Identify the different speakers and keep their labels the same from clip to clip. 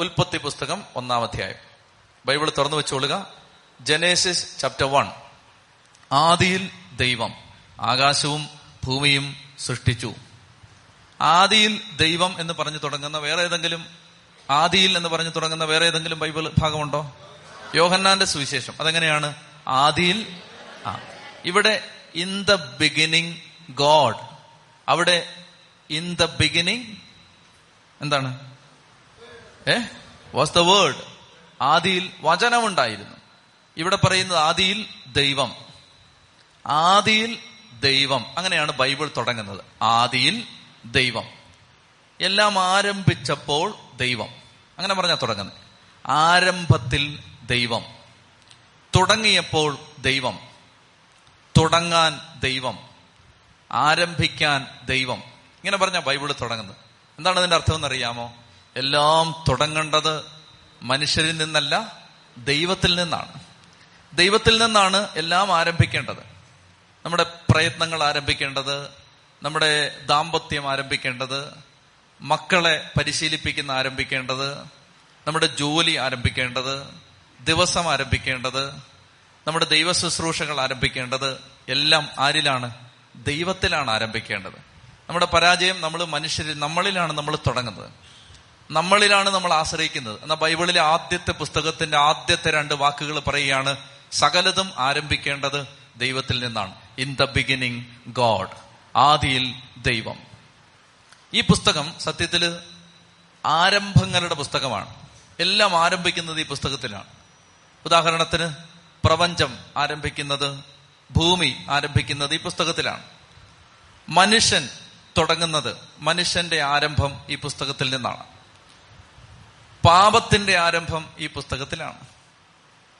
Speaker 1: ഉൽപ്പത്തി പുസ്തകം ഒന്നാം അധ്യായം. ബൈബിൾ തുറന്നു വെച്ചോളുക. Genesis chapter one. ആദിയിൽ ദൈവം ആകാശവും ഭൂമിയും സൃഷ്ടിച്ചു. ആദിയിൽ ദൈവം എന്ന് പറഞ്ഞു തുടങ്ങുന്ന വേറെ ഏതെങ്കിലും ആദിയിൽ എന്ന് പറഞ്ഞു തുടങ്ങുന്ന വേറെ ഏതെങ്കിലും ബൈബിൾ ഭാഗമുണ്ടോ? യോഹന്നാന്റെ സുവിശേഷം. അതെങ്ങനെയാണ്? ആദിയിൽ ആ. ഇവിടെ ഇൻ ദ ബിഗിനിങ് ഗോഡ് അവിടെ ഇൻ ദ ബിഗിനിങ് എന്താണ്? ഏ? വാസ് ദ വേർഡ് ആദിയിൽ വചനമുണ്ടായിരുന്നു. ഇവിടെ പറയുന്നത് ആദിയിൽ ദൈവം. ആദിയിൽ ദൈവം. അങ്ങനെയാണ് ബൈബിൾ തുടങ്ങുന്നത്. ആദിയിൽ ദൈവം. എല്ലാം ആരംഭിച്ചപ്പോൾ ദൈവം. അങ്ങനെ പറഞ്ഞാൽ തുടങ്ങുന്നത്. ആരംഭത്തിൽ ദൈവം. തുടങ്ങിയപ്പോൾ ദൈവം. തുടങ്ങാൻ ദൈവം. ആരംഭിക്കാൻ ദൈവം. ഇങ്ങനെ പറഞ്ഞ ബൈബിൾ തുടങ്ങുന്നത്. എന്താണ് അതിന്റെ അർത്ഥം എന്നറിയാമോ? എല്ലാം തുടങ്ങേണ്ടത് മനുഷ്യരിൽ നിന്നല്ല ദൈവത്തിൽ നിന്നാണ്. ദൈവത്തിൽ നിന്നാണ് എല്ലാം ആരംഭിക്കേണ്ടത്. നമ്മുടെ പ്രയത്നങ്ങൾ ആരംഭിക്കേണ്ടത് നമ്മുടെ ദാമ്പത്യം ആരംഭിക്കേണ്ടത് മക്കളെ പരിശീലിപ്പിക്കുന്ന ആരംഭിക്കേണ്ടത് നമ്മുടെ ജോലി ആരംഭിക്കേണ്ടത് ദിവസം ആരംഭിക്കേണ്ടത് നമ്മുടെ ദൈവ ശുശ്രൂഷകൾ ആരംഭിക്കേണ്ടത് എല്ലാം ആരിലാണ്? ദൈവത്തിലാണ് ആരംഭിക്കേണ്ടത്. നമ്മുടെ പരാജയം നമ്മൾ മനുഷ്യരിൽ നമ്മളിലാണ് നമ്മൾ തുടങ്ങുന്നത്. നമ്മളിലാണ് നമ്മൾ ആശ്രയിക്കുന്നത്. എന്നാൽ ബൈബിളിലെ ആദ്യത്തെ പുസ്തകത്തിന്റെ ആദ്യത്തെ രണ്ട് വാക്കുകൾ പറയുകയാണ് സകലതും ആരംഭിക്കേണ്ടത് ദൈവത്തിൽ നിന്നാണ്. ഇൻ ദ ബിഗിനിങ് ഗോഡ് ആദിയിൽ ദൈവം. ഈ പുസ്തകം സത്യത്തിൽ ആരംഭങ്ങളുടെ പുസ്തകമാണ്. എല്ലാം ആരംഭിക്കുന്നത് ഈ പുസ്തകത്തിലാണ്. ഉദാഹരണത്തിന് പ്രപഞ്ചം ആരംഭിക്കുന്നത് ഭൂമി ആരംഭിക്കുന്നത് ഈ പുസ്തകത്തിലാണ്. മനുഷ്യൻ തുടങ്ങുന്നത് മനുഷ്യന്റെ ആരംഭം ഈ പുസ്തകത്തിൽ നിന്നാണ്. പാപത്തിന്റെ ആരംഭം ഈ പുസ്തകത്തിലാണ്.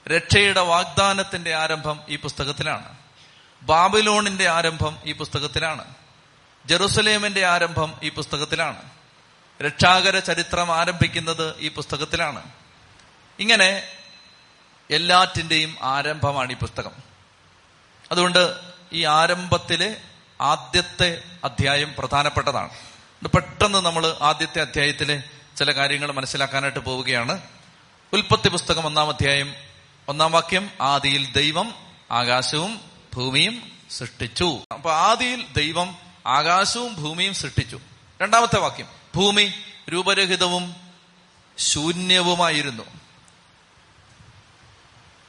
Speaker 1: രക്ഷയുടെ വാഗ്ദാനത്തിന്റെ ആരംഭം ഈ പുസ്തകത്തിലാണ്. ബാബിലോണിന്റെ ആരംഭം ഈ പുസ്തകത്തിലാണ്. ജെറുസലേമിന്റെ ആരംഭം ഈ പുസ്തകത്തിലാണ്. രക്ഷാകര ചരിത്രം ആരംഭിക്കുന്നത് ഈ പുസ്തകത്തിലാണ്. ഇങ്ങനെ എല്ലാറ്റിന്റെയും ആരംഭമാണ് ഈ പുസ്തകം. അതുകൊണ്ട് ഈ ആരംഭത്തിലെ ആദ്യത്തെ അധ്യായം പ്രധാനപ്പെട്ടതാണ്. പെട്ടെന്ന് നമ്മൾ ആദ്യത്തെ അധ്യായത്തിലെ ചില കാര്യങ്ങൾ മനസ്സിലാക്കാനായിട്ട് പോവുകയാണ്. ഉൽപ്പത്തി പുസ്തകം ഒന്നാം അധ്യായം ഒന്നാം വാക്യം ആദിയിൽ ദൈവം ആകാശവും ഭൂമിയും സൃഷ്ടിച്ചു. അപ്പൊ ആദിയിൽ ദൈവം ആകാശവും ഭൂമിയും സൃഷ്ടിച്ചു. രണ്ടാമത്തെ വാക്യം ഭൂമി രൂപരഹിതവും ശൂന്യവുമായിരുന്നു.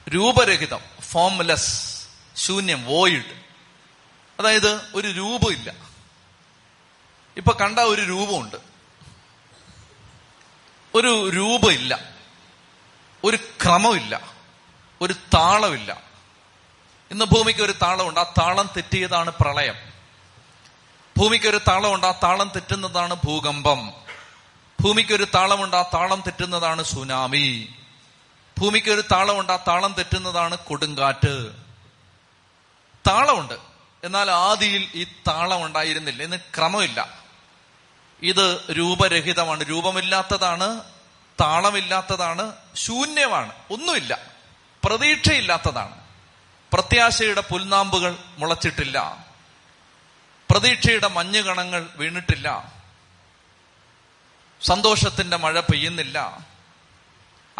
Speaker 1: രൂപരഹിതം ഫോംലെസ് ശൂന്യം വോയിഡ് അതായത് ഒരു രൂപമില്ല. ഇപ്പൊ കണ്ട ഒരു രൂപമുണ്ട്. ഒരു രൂപമില്ല. ഒരു ക്രമമില്ല. ഒരു താളമില്ല. ഇന്ന് ഭൂമിക്ക് ഒരു താളമുണ്ട്. ആ താളം തെറ്റിയതാണ് പ്രളയം. ഭൂമിക്ക് ഒരു താളമുണ്ട്. ആ താളം തെറ്റുന്നതാണ് ഭൂകമ്പം. ഭൂമിക്ക് ഒരു താളമുണ്ട്. ആ താളം തെറ്റുന്നതാണ് സുനാമി. ഭൂമിക്ക് ഒരു താളമുണ്ട്. ആ താളം തെറ്റുന്നതാണ് കൊടുങ്കാറ്റ്. താളമുണ്ട്. എന്നാൽ ആദിയിൽ ഈ താളം ഉണ്ടായിരുന്നില്ല. ഇന്ന് ക്രമമില്ല. ഇത് രൂപരഹിതമാണ്. രൂപമില്ലാത്തതാണ് താളമില്ലാത്തതാണ് ശൂന്യമാണ്. ഒന്നുമില്ല. പ്രതീക്ഷയില്ലാത്തതാണ്. പ്രത്യാശയുടെ പുൽനാമ്പുകൾ മുളച്ചിട്ടില്ല. പ്രതീക്ഷയുടെ മഞ്ഞുകണങ്ങൾ വീണിട്ടില്ല. സന്തോഷത്തിന്റെ മഴ പെയ്യുന്നില്ല.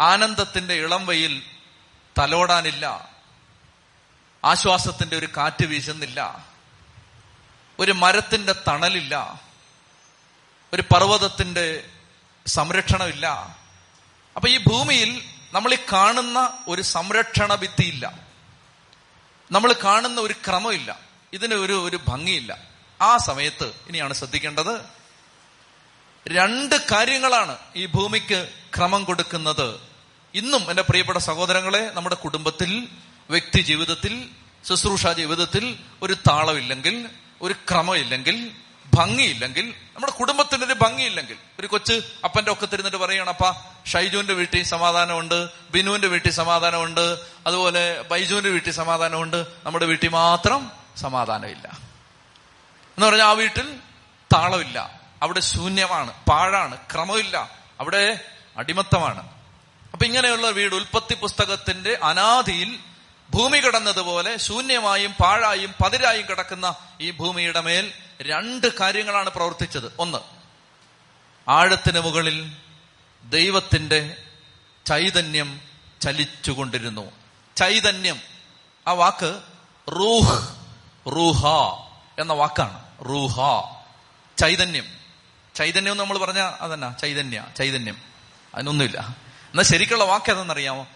Speaker 1: ആനന്ദത്തിന്റെ ഇളം വെയിൽ തലോടാനില്ല. ആശ്വാസത്തിന്റെ ഒരു കാറ്റ് വീശുന്നില്ല. ഒരു മരത്തിന്റെ തണലില്ല. ഒരു പർവതത്തിന്റെ സംരക്ഷണമില്ല. അപ്പൊ ഈ ഭൂമിയിൽ നമ്മൾ ഈ കാണുന്ന ഒരു സംരക്ഷണ ഭിത്തിയില്ല. നമ്മൾ കാണുന്ന ഒരു ക്രമമില്ല. ഇതിന് ഒരു ഒരു ഭംഗിയില്ല. ആ സമയത്ത് ഇനിയാണ് ശ്രദ്ധിക്കേണ്ടത്. രണ്ട് കാര്യങ്ങളാണ് ഈ ഭൂമിക്ക് ക്രമം കൊടുക്കുന്നത്. ഇന്നും എന്റെ പ്രിയപ്പെട്ട സഹോദരങ്ങളെ നമ്മുടെ കുടുംബത്തിൽ വ്യക്തി ജീവിതത്തിൽ ശുശ്രൂഷ ജീവിതത്തിൽ ഒരു താളമില്ലെങ്കിൽ ഒരു ക്രമമില്ലെങ്കിൽ ഭംഗിയില്ലെങ്കിൽ നമ്മുടെ കുടുംബത്തിന് ഒരു ഭംഗിയില്ലെങ്കിൽ ഒരു കൊച്ച് അപ്പന്റെ ഒക്കെ തിരുന്നിട്ട് പറയണം അപ്പ ഷൈജുവിന്റെ വീട്ടിൽ സമാധാനമുണ്ട് ബിനുവിന്റെ വീട്ടിൽ സമാധാനമുണ്ട് അതുപോലെ ബൈജുവിന്റെ വീട്ടിൽ സമാധാനമുണ്ട് നമ്മുടെ വീട്ടിൽ മാത്രം സമാധാനമില്ല. എന്ന് പറഞ്ഞാൽ ആ വീട്ടിൽ താളമില്ല അവിടെ ശൂന്യമാണ് പാഴാണ് ക്രമമില്ല അവിടെ അടിമത്തമാണ്. അപ്പൊ ഇങ്ങനെയുള്ള വീട് ഉൽപ്പത്തി പുസ്തകത്തിന്റെ അനാദിയിൽ ഭൂമി കിടന്നതുപോലെ ശൂന്യമായും പാഴായും പതിരായും കിടക്കുന്ന ഈ ഭൂമിയുടെ മേൽ രണ്ട് കാര്യങ്ങളാണ് പ്രവർത്തിച്ചത്. ഒന്ന് ആഴത്തിന് മുകളിൽ ദൈവത്തിന്റെ ചൈതന്യം ചലിച്ചുകൊണ്ടിരുന്നു. ചൈതന്യം ആ വാക്ക് റൂഹ് റൂഹ എന്ന വാക്കാണ്. റൂഹ ചൈതന്യം. ചൈതന്യം നമ്മൾ പറഞ്ഞ അതന്ന ചൈതന്യ ചൈതന്യം. അതിനൊന്നുമില്ല. എന്നാൽ ശരിക്കുള്ള വാക്ക് ഏതെന്നറിയാമോ?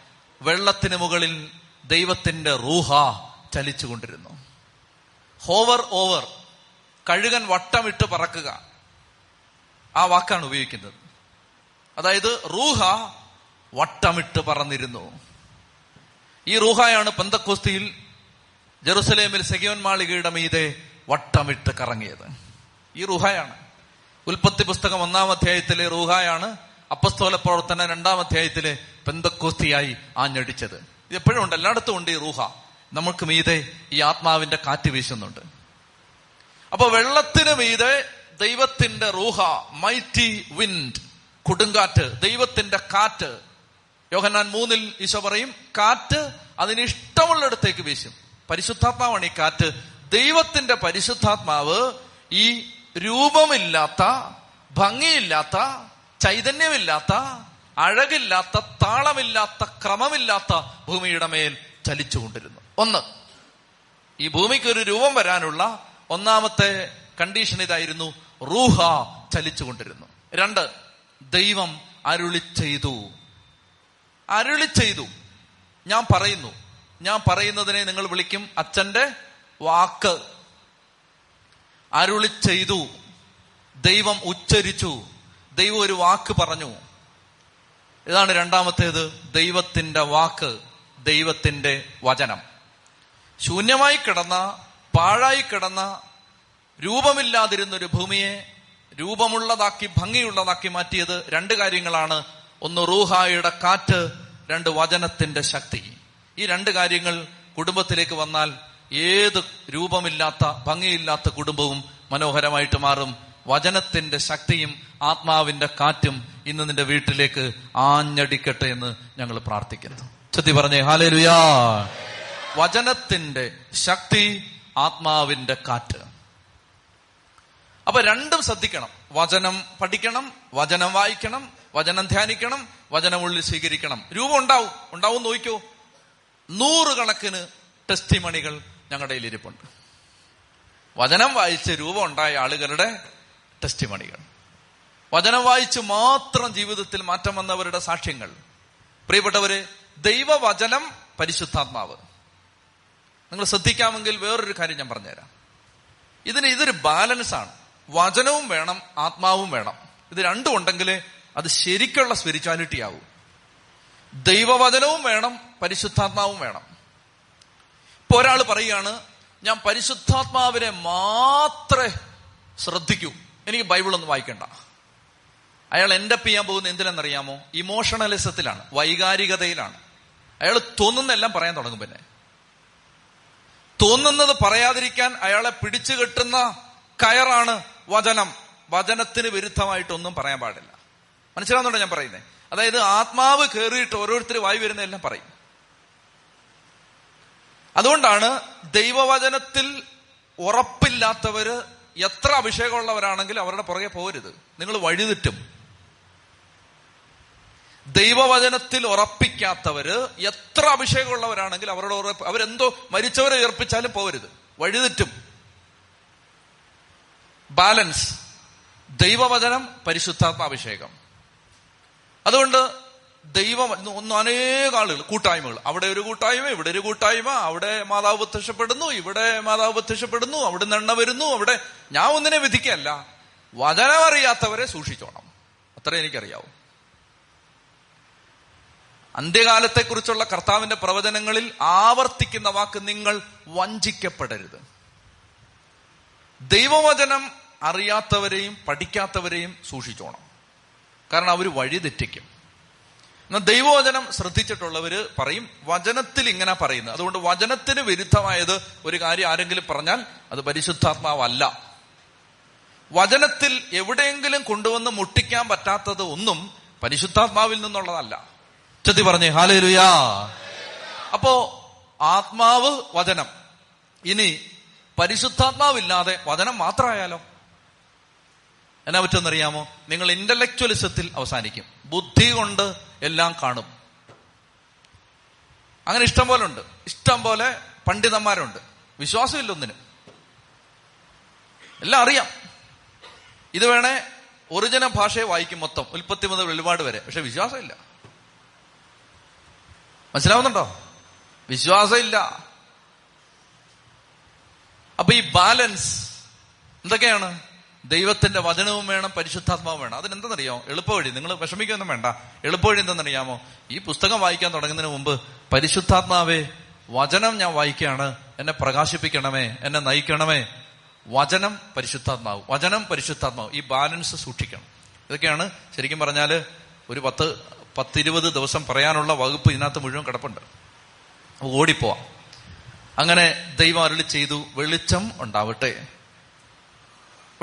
Speaker 1: വെള്ളത്തിന് മുകളിൽ ദൈവത്തിന്റെ റൂഹ ചലിച്ചുകൊണ്ടിരുന്നു. ഹോവർ ഓവർ കഴുകൻ വട്ടമിട്ട് പറക്കുക. ആ വാക്കാണ് ഉപയോഗിക്കുന്നത്. അതായത് റൂഹ വട്ടമിട്ട് പറന്നിരുന്നു. ഈ റൂഹായാണ് പന്തക്കോസ്തിയിൽ ജെറുസലേമിൽ സെഗിയോൻ മാളികയുടെ മീതെ വട്ടമിട്ട് കറങ്ങിയത്. ഈ റൂഹായാണ്. ഉൽപ്പത്തി പുസ്തകം ഒന്നാം അധ്യായത്തിലെ റൂഹായാണ് അപ്പസ്തോല പ്രവർത്തന രണ്ടാം അധ്യായത്തിലെ പെന്തക്കോസ്തിയായി ആഞ്ഞടിച്ചത്. എപ്പോഴും ഉണ്ട്. എല്ലായിടത്തും ഉണ്ട് ഈ റൂഹ. നമുക്ക് മീതെ ഈ ആത്മാവിന്റെ കാറ്റ് വീശുന്നുണ്ട്. അപ്പൊ വെള്ളത്തിന് മീതെ ദൈവത്തിന്റെ റൂഹ മൈറ്റി വിൻഡ് കൊടുങ്കാറ്റ് ദൈവത്തിന്റെ കാറ്റ്. യോഹന്നാൻ മൂന്നിൽ ഈശോ പറയും കാറ്റ് അതിന് ഇഷ്ടമുള്ളിടത്തേക്ക് വീശും. പരിശുദ്ധാത്മാവാണ് ഈ കാറ്റ്. ദൈവത്തിന്റെ പരിശുദ്ധാത്മാവ് ഈ രൂപമില്ലാത്ത ഭംഗിയില്ലാത്ത ചൈതന്യമില്ലാത്ത അഴകില്ലാത്ത താളമില്ലാത്ത ക്രമമില്ലാത്ത ഭൂമിയുടെ മേൽ ചലിച്ചുകൊണ്ടിരുന്നു ഒന്ന് ഈ ഭൂമിക്ക് ഒരു രൂപം വരാനുള്ള ഒന്നാമത്തെ കണ്ടീഷൻ ഇതായിരുന്നു റൂഹ ചലിച്ചുകൊണ്ടിരുന്നു രണ്ട് ദൈവം അരുളി ചെയ്തു. അരുളി ചെയ്തു. ഞാൻ പറയുന്നു. ഞാൻ പറയുന്നതിനെ നിങ്ങൾ വിളിക്കും അച്ഛന്റെ വാക്ക്. അരുളി ചെയ്തു. ദൈവം ഉച്ചരിച്ചു. ദൈവം ഒരു വാക്ക് പറഞ്ഞു. ഇതാണ് രണ്ടാമത്തേത് ദൈവത്തിന്റെ വാക്ക് ദൈവത്തിന്റെ വചനം. ശൂന്യമായി കിടന്ന പാഴായി കിടന്ന രൂപമില്ലാതിരുന്ന ഒരു ഭൂമിയെ രൂപമുള്ളതാക്കി ഭംഗിയുള്ളതാക്കി മാറ്റിയത് രണ്ട് കാര്യങ്ങളാണ്. ഒന്ന് റൂഹായുടെ കാറ്റ് രണ്ട് വചനത്തിന്റെ ശക്തി. ഈ രണ്ട് കാര്യങ്ങൾ കുടുംബത്തിലേക്ക് വന്നാൽ ഏത് രൂപമില്ലാത്ത ഭംഗിയില്ലാത്ത കുടുംബവും മനോഹരമായിട്ട് മാറും. വചനത്തിന്റെ ശക്തിയും ആത്മാവിന്റെ കാറ്റും ഇന്ന് നിന്റെ വീട്ടിലേക്ക് ആഞ്ഞടിക്കട്ടെ എന്ന് ഞങ്ങൾ പ്രാർത്ഥിക്കുന്നു. ചത്തി പറഞ്ഞേ ഹാലേലുയാ വചനത്തിന്റെ ശക്തി ആത്മാവിന്റെ കാറ്റ്. അപ്പൊ രണ്ടും ശ്രദ്ധിക്കണം. വചനം പഠിക്കണം വചനം വായിക്കണം വചനം ധ്യാനിക്കണം വചനം ഉള്ളിൽ സ്വീകരിക്കണം. രൂപം ഉണ്ടാവും. ഉണ്ടാവും നോക്കൂ. നൂറുകണക്കിന് ടെസ്റ്റിമണികൾ ഞങ്ങളുടെ ഇരിപ്പുണ്ട് വചനം വായിച്ച് രൂപം ഉണ്ടായ ആളുകളുടെ ടെസ്റ്റിമണികൾ വചനം വായിച്ച് മാത്രം ജീവിതത്തിൽ മാറ്റം വന്നവരുടെ സാക്ഷ്യങ്ങൾ. പ്രിയപ്പെട്ടവര് ദൈവവചനം പരിശുദ്ധാത്മാവ്. നിങ്ങൾ ശ്രദ്ധിക്കാമെങ്കിൽ വേറൊരു കാര്യം ഞാൻ പറഞ്ഞുതരാം. ഇതിന് ഇതൊരു ബാലൻസ് ആണ്. വചനവും വേണം ആത്മാവും വേണം. ഇത് രണ്ടും ഉണ്ടെങ്കിൽ അത് ശരിക്കുള്ള സ്പിരിച്വാലിറ്റി ആവും. ദൈവവചനവും വേണം പരിശുദ്ധാത്മാവും വേണം. ഇപ്പൊ ഒരാൾ പറയുകയാണ് ഞാൻ പരിശുദ്ധാത്മാവിനെ മാത്രമേ ശ്രദ്ധിക്കൂ. എനിക്ക് ബൈബിൾ ഒന്നും വായിക്കണ്ട. അയാൾ എൻഡപ്പ് ചെയ്യാൻ പോകുന്ന എന്തിനെന്നറിയാമോ? ഇമോഷണലിസത്തിലാണ് വൈകാരികതയിലാണ്. അയാൾ തോന്നുന്നെല്ലാം പറയാൻ തുടങ്ങും പിന്നെ. തോന്നുന്നത് പറയാതിരിക്കാൻ അയാളെ പിടിച്ചു കെട്ടുന്ന കയറാണ് വചനം. വചനത്തിന് വിരുദ്ധമായിട്ടൊന്നും പറയാൻ പാടില്ല. മനസ്സിലാവുന്നുണ്ടോ ഞാൻ പറയുന്നത് അതായത് ആത്മാവ് കയറിയിട്ട് ഓരോരുത്തർ വായി വരുന്നതെല്ലാം പറയും. അതുകൊണ്ടാണ് ദൈവവചനത്തിൽ ഉറപ്പില്ലാത്തവര് എത്ര അഭിഷേകമുള്ളവരാണെങ്കിലും അവരുടെ പുറകെ പോരുത്. നിങ്ങൾ വഴിതെറ്റും. ദൈവവചനത്തിൽ ഉറപ്പിക്കാത്തവര് എത്ര അഭിഷേകമുള്ളവരാണെങ്കിൽ അവരുടെ ഉറപ്പ് അവരെന്തോ മരിച്ചവരെ ഉയർപ്പിച്ചാലും പോരുത്. വഴിതെറ്റും. ബാലൻസ്. ദൈവവചനം പരിശുദ്ധാത്മാഭിഷേകം അതുകൊണ്ട് ദൈവം ഒന്ന് അനേക ആളുകൾ കൂട്ടായ്മകൾ. അവിടെ ഒരു കൂട്ടായ്മ ഇവിടെ ഒരു കൂട്ടായ്മ അവിടെ മാതാവ് പ്രത്യക്ഷപ്പെടുന്നു ഇവിടെ മാതാവ് പ്രത്യക്ഷപ്പെടുന്നു അവിടെ എണ്ണ വരുന്നു അവിടെ ഞാൻ ഒന്നിനെ വിധിക്കല്ല. വചനം അറിയാത്തവരെ സൂക്ഷിച്ചോണം. അത്ര എനിക്കറിയാവൂ. അന്ത്യകാലത്തെക്കുറിച്ചുള്ള കർത്താവിന്റെ പ്രവചനങ്ങളിൽ ആവർത്തിക്കുന്ന വാക്ക് നിങ്ങൾ വഞ്ചിക്കപ്പെടരുത്. ദൈവവചനം അറിയാത്തവരെയും പഠിക്കാത്തവരെയും സൂക്ഷിച്ചോണം. കാരണം അവർ വഴി തെറ്റിക്കും. എന്നാൽ ദൈവവചനം ശ്രദ്ധിച്ചിട്ടുള്ളവര് പറയും വചനത്തിൽ ഇങ്ങനെ പറയുന്നത് അതുകൊണ്ട് വചനത്തിന് വിരുദ്ധമായത് ഒരു കാര്യം ആരെങ്കിലും പറഞ്ഞാൽ അത് പരിശുദ്ധാത്മാവല്ല. വചനത്തിൽ എവിടെയെങ്കിലും കൊണ്ടുവന്ന് മുട്ടിക്കാൻ പറ്റാത്തത് ഒന്നും പരിശുദ്ധാത്മാവിൽ നിന്നുള്ളതല്ല. ചെത്തി പറഞ്ഞേ ഹാലേലുയാ. അപ്പോ ആത്മാവ് വചനം. ഇനി പരിശുദ്ധാത്മാവില്ലാതെ വചനം മാത്രമായാലോ? എന്നാ പറ്റുമെന്നറിയാമോ? നിങ്ങൾ ഇന്റലക്ച്വലിസത്തിൽ അവസാനിക്കും. ബുദ്ധി കൊണ്ട് എല്ലാം കാണും. അങ്ങനെ ഇഷ്ടം പോലെ ഉണ്ട്. ഇഷ്ടം പോലെ പണ്ഡിതന്മാരുണ്ട്. വിശ്വാസമില്ല ഒന്നിനും. എല്ലാം അറിയാം. ഇത് വേണേ ഒറിജിനൽ ഭാഷയെ വായിക്കും മൊത്തം. ഉൽപ്പത്തി മുതൽ വെളിപാട് വരെ. പക്ഷെ വിശ്വാസമില്ല. മനസ്സിലാവുന്നുണ്ടോ? വിശ്വാസമില്ല. അപ്പൊ ഈ ബാലൻസ് എന്തൊക്കെയാണ്? ദൈവത്തിന്റെ വചനവും വേണം പരിശുദ്ധാത്മാവും വേണം. അതിനെന്തെന്നറിയോ? എളുപ്പവഴി. നിങ്ങൾ വിഷമിക്കൊന്നും വേണ്ട. എളുപ്പവഴി എന്തെന്നറിയാമോ? ഈ പുസ്തകം വായിക്കാൻ തുടങ്ങുന്നതിന് മുമ്പ് പരിശുദ്ധാത്മാവേ വചനം ഞാൻ വായിക്കുകയാണ്. എന്നെ പ്രകാശിപ്പിക്കണമേ എന്നെ നയിക്കണമേ. വചനം പരിശുദ്ധാത്മാവ് വചനം പരിശുദ്ധാത്മാവ് ഈ ബാലൻസ് സൂക്ഷിക്കണം. ഇതൊക്കെയാണ് ശരിക്കും പറഞ്ഞാൽ ഒരു പത്ത് പത്തിരുപത് ദിവസം പറയാനുള്ള വകുപ്പ് ഇതിനകത്ത് മുഴുവൻ കിടപ്പുണ്ട്. ഓടിപ്പോവാം. അങ്ങനെ ദൈവം അരുളി ചെയ്തു വെളിച്ചം ഉണ്ടാവട്ടെ.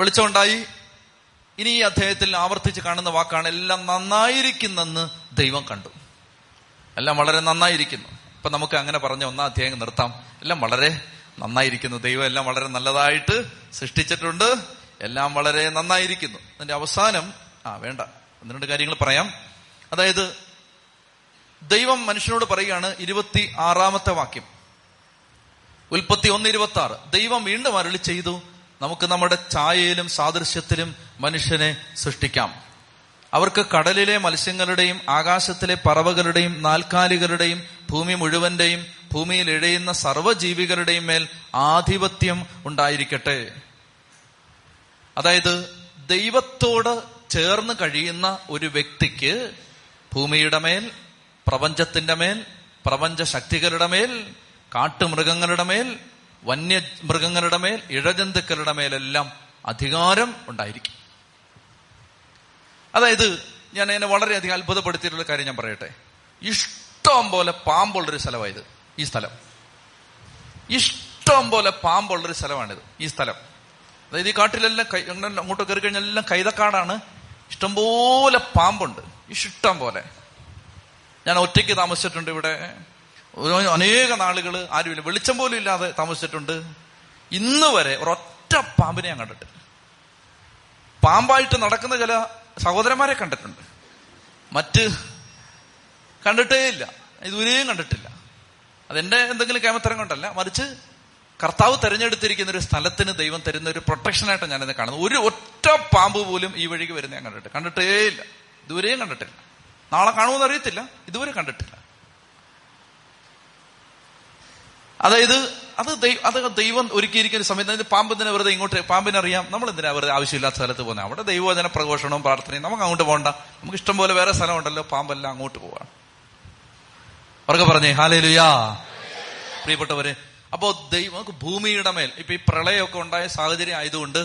Speaker 1: വെളിച്ചം ഉണ്ടായി. ഇനി ഈ അദ്ദേഹത്തിൽ ആവർത്തിച്ച് കാണുന്ന വാക്കാണ് എല്ലാം നന്നായിരിക്കുന്നെന്ന് ദൈവം കണ്ടു. എല്ലാം വളരെ നന്നായിരിക്കുന്നു. അപ്പൊ നമുക്ക് അങ്ങനെ പറഞ്ഞ ഒന്നാം അധ്യായം നിർത്താം. എല്ലാം വളരെ നന്നായിരിക്കുന്നു. ദൈവം എല്ലാം വളരെ നല്ലതായിട്ട് സൃഷ്ടിച്ചിട്ടുണ്ട്. എല്ലാം വളരെ നന്നായിരിക്കുന്നു. അതിന്റെ അവസാനം ആ വേണ്ട. ഒന്ന് രണ്ട് കാര്യങ്ങൾ പറയാം. അതായത് ദൈവം മനുഷ്യനോട് പറയുകയാണ് ഇരുപത്തി ആറാമത്തെ വാക്യം. ഉൽപ്പത്തി ഒന്ന് ഇരുപത്തി ആറ് ദൈവം വീണ്ടും അരളി ചെയ്തു നമുക്ക് നമ്മുടെ ഛായയിലും സാദൃശ്യത്തിലും മനുഷ്യനെ സൃഷ്ടിക്കാം. അവർക്ക് കടലിലെ മത്സ്യങ്ങളുടെയും ആകാശത്തിലെ പറവകളുടെയും നാൽക്കാലികളുടെയും ഭൂമി മുഴുവന്റെയും ഭൂമിയിൽ ഇഴയുന്ന സർവജീവികളുടെയും മേൽ ആധിപത്യം ഉണ്ടായിരിക്കട്ടെ. അതായത് ദൈവത്തോട് ചേർന്ന് കഴിയുന്ന ഒരു വ്യക്തിക്ക് ഭൂമിയുടെ മേൽ പ്രപഞ്ചത്തിന്റെ മേൽ പ്രപഞ്ച ശക്തികളുടെ മേൽ കാട്ടുമൃഗങ്ങളുടെ മേൽ വന്യ മൃഗങ്ങളുടെ മേൽ ഇഴജന്തുക്കളുടെ മേലെല്ലാം അധികാരം ഉണ്ടായിരിക്കും. അതായത് ഞാൻ എന്നെ വളരെയധികം അത്ഭുതപ്പെടുത്തിയിട്ടുള്ള കാര്യം ഞാൻ പറയട്ടെ. പോലെ പാമ്പുള്ളൊരു സ്ഥലമായത് ഈ സ്ഥലം. ഇഷ്ടം പോലെ പാമ്പുള്ളൊരു സ്ഥലമാണിത് ഈ സ്ഥലം. അതായത് ഈ കാട്ടിലെല്ലാം കൈ അങ്ങോട്ട് കയറി കഴിഞ്ഞാൽ എല്ലാം കൈതക്കാടാണ്. ഇഷ്ടംപോലെ പാമ്പുണ്ട് ഇഷ്ടം പോലെ. ഞാൻ ഒറ്റയ്ക്ക് താമസിച്ചിട്ടുണ്ട് ഇവിടെ. അനേക നാളുകൾ ആരുമില്ല. വെളിച്ചം പോലും ഇല്ലാതെ താമസിച്ചിട്ടുണ്ട്. ഇന്ന് വരെ ഒരൊറ്റ പാമ്പിനെ ഞാൻ കണ്ടിട്ടില്ല. പാമ്പായിട്ട് നടക്കുന്ന ചില സഹോദരന്മാരെ കണ്ടിട്ടുണ്ട്. മറ്റ് കണ്ടിട്ടേ ഇല്ല. ഇതുവരെയും കണ്ടിട്ടില്ല. അതെന്റെ എന്തെങ്കിലും കേമത്തരം കൊണ്ടല്ല മറിച്ച് കർത്താവ് തെരഞ്ഞെടുത്തിരിക്കുന്ന ഒരു സ്ഥലത്തിന് ദൈവം തരുന്ന ഒരു പ്രൊട്ടക്ഷനായിട്ട് ഞാനിത് കാണുന്നത്. ഒരു ഒറ്റ പാമ്പ് പോലും ഈ വഴിക്ക് വരുന്ന ഞാൻ കണ്ടിട്ട് കണ്ടിട്ടേ ഇല്ല. ഇതുവരെയും കണ്ടിട്ടില്ല. നാളെ കാണുമെന്ന് അറിയത്തില്ല. ഇതുവരെ കണ്ടിട്ടില്ല. അതായത് അത് അത് ദൈവം ഒരുക്കിയിരിക്കുന്ന സമയത്ത് പാമ്പിനെ വെറുതെ ഇങ്ങോട്ട് പാമ്പിനെ അറിയാം. നമ്മൾ എന്തിനാ വെറുതെ ആവശ്യമില്ലാത്ത സ്ഥലത്ത് പോകുന്നത്? അവിടെ ദൈവവചന പ്രഘോഷണവും പ്രാർത്ഥനയും. നമുക്ക് അങ്ങോട്ട് പോകണ്ട. നമുക്ക് ഇഷ്ടം പോലെ വേറെ സ്ഥലമുണ്ടല്ലോ. പാമ്പെല്ലാം അങ്ങോട്ട് പോവാണ്. അവർക്ക് പറഞ്ഞേ ഹാലേലുയാ. പ്രിയപ്പെട്ടവരെ അപ്പോ ദൈവം ഭൂമിയുടെ മേൽ ഇപ്പൊ ഈ പ്രളയമൊക്കെ ഉണ്ടായ സാഹചര്യം ആയതുകൊണ്ട്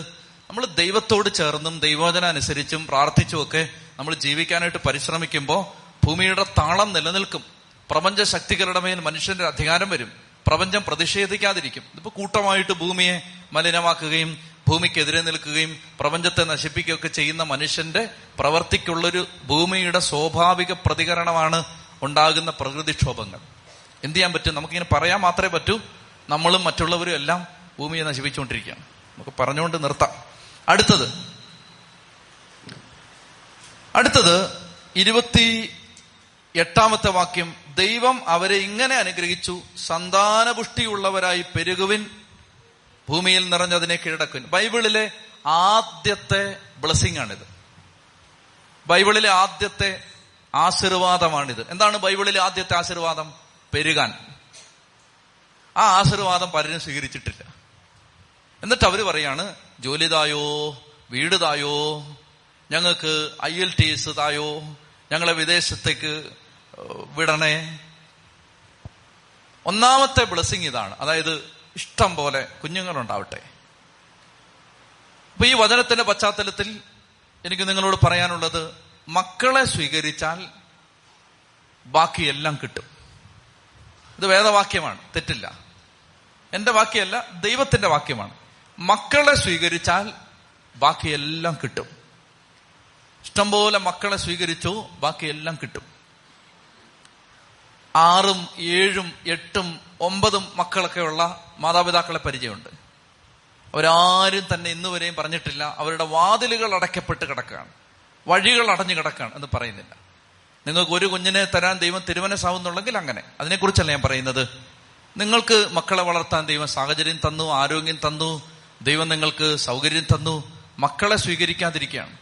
Speaker 1: നമ്മൾ ദൈവത്തോട് ചേർന്നും ദൈവോചന അനുസരിച്ചും പ്രാർത്ഥിച്ചും ഒക്കെ നമ്മൾ ജീവിക്കാനായിട്ട് പരിശ്രമിക്കുമ്പോൾ ഭൂമിയുടെ താളം നിലനിൽക്കും. പ്രപഞ്ച ശക്തികളുടെ മേൽ മനുഷ്യന്റെ അധികാരം വരും. പ്രപഞ്ചം പ്രതിഷേധിക്കാതിരിക്കും. ഇതിപ്പോ കൂട്ടമായിട്ട് ഭൂമിയെ മലിനമാക്കുകയും ഭൂമിക്കെതിരെ നിൽക്കുകയും പ്രപഞ്ചത്തെ നശിപ്പിക്കുകയൊക്കെ ചെയ്യുന്ന മനുഷ്യന്റെ പ്രവർത്തിക്കുള്ളൊരു ഭൂമിയുടെ സ്വാഭാവിക പ്രതികരണമാണ് ഉണ്ടാകുന്ന പ്രകൃതിക്ഷോഭങ്ങൾ. എന്ത് ചെയ്യാൻ പറ്റും? നമുക്കിങ്ങനെ പറയാൻ മാത്രമേ പറ്റൂ. നമ്മളും മറ്റുള്ളവരും എല്ലാം ഭൂമിയെ നശിപ്പിച്ചുകൊണ്ടിരിക്കുകയാണ്. നമുക്ക് പറഞ്ഞുകൊണ്ട് നിർത്താം. അടുത്തത്. അടുത്തത് ഇരുപത്തി എട്ടാമത്തെ വാക്യം. ദൈവം അവരെ ഇങ്ങനെ അനുഗ്രഹിച്ചു. സന്താനപുഷ്ടിയുള്ളവരായി പെരുകുവിൻ. ഭൂമിയിൽ നിറഞ്ഞതിനെ കീഴടക്കുവിൻ. ബൈബിളിലെ ആദ്യത്തെ ബ്ലസ്സിംഗ് ആണിത് ബൈബിളിലെ ആദ്യത്തെ ആശീർവാദമാണിത്. എന്താണ് ബൈബിളിലെ ആദ്യത്തെ ആശീർവാദം? പെരുകാൻ. ആ ആശീർവാദം പലരും സ്വീകരിച്ചിട്ടില്ല. എന്നിട്ട് അവർ പറയാണ് ജോലി തായോ? വീട് തായോ? ഞങ്ങൾക്ക് ഐ എൽ ടി എസ് തായോ? ഞങ്ങളെ വിദേശത്തേക്ക് വിടണേ? ഒന്നാമത്തെ ബ്ലെസ്സിങ് ഇതാണ്. അതായത് ഇഷ്ടം പോലെ കുഞ്ഞുങ്ങളുണ്ടാവട്ടെ. അപ്പൊ ഈ വചനത്തിന്റെ പശ്ചാത്തലത്തിൽ എനിക്ക് നിങ്ങളോട് പറയാനുള്ളത് മക്കളെ സ്വീകരിച്ചാൽ ബാക്കിയെല്ലാം കിട്ടും. ഇത് വേദവാക്യമാണ് തെറ്റില്ല. എന്റെ വാക്യമല്ല ദൈവത്തിന്റെ വാക്യമാണ്. മക്കളെ സ്വീകരിച്ചാൽ ബാക്കിയെല്ലാം കിട്ടും. ഇഷ്ടംപോലെ മക്കളെ സ്വീകരിച്ചു ബാക്കിയെല്ലാം കിട്ടും. ആറും ഏഴും എട്ടും ഒമ്പതും മക്കളൊക്കെയുള്ള മാതാപിതാക്കളെ പരിചയമുണ്ട്. അവരാരും തന്നെ ഇന്നുവരെയും പറഞ്ഞിട്ടില്ല അവരുടെ വാതിലുകൾ അടയ്ക്കപ്പെട്ട് കിടക്കുകയാണ്. വഴികൾ അടഞ്ഞു കിടക്കുകയാണ് എന്ന് പറയുന്നില്ല. നിങ്ങൾക്ക് ഒരു കുഞ്ഞിനെ തരാൻ ദൈവം തിരുവനസാവുന്നുണ്ടെങ്കിൽ അങ്ങനെ. അതിനെക്കുറിച്ചല്ല ഞാൻ പറയുന്നത്. നിങ്ങൾക്ക് മക്കളെ വളർത്താൻ ദൈവം സാഹചര്യം തന്നു ആരോഗ്യം തന്നു ദൈവം നിങ്ങൾക്ക് സൗകര്യം തന്നു. മക്കളെ സ്വീകരിക്കാതിരിക്കുകയാണ്.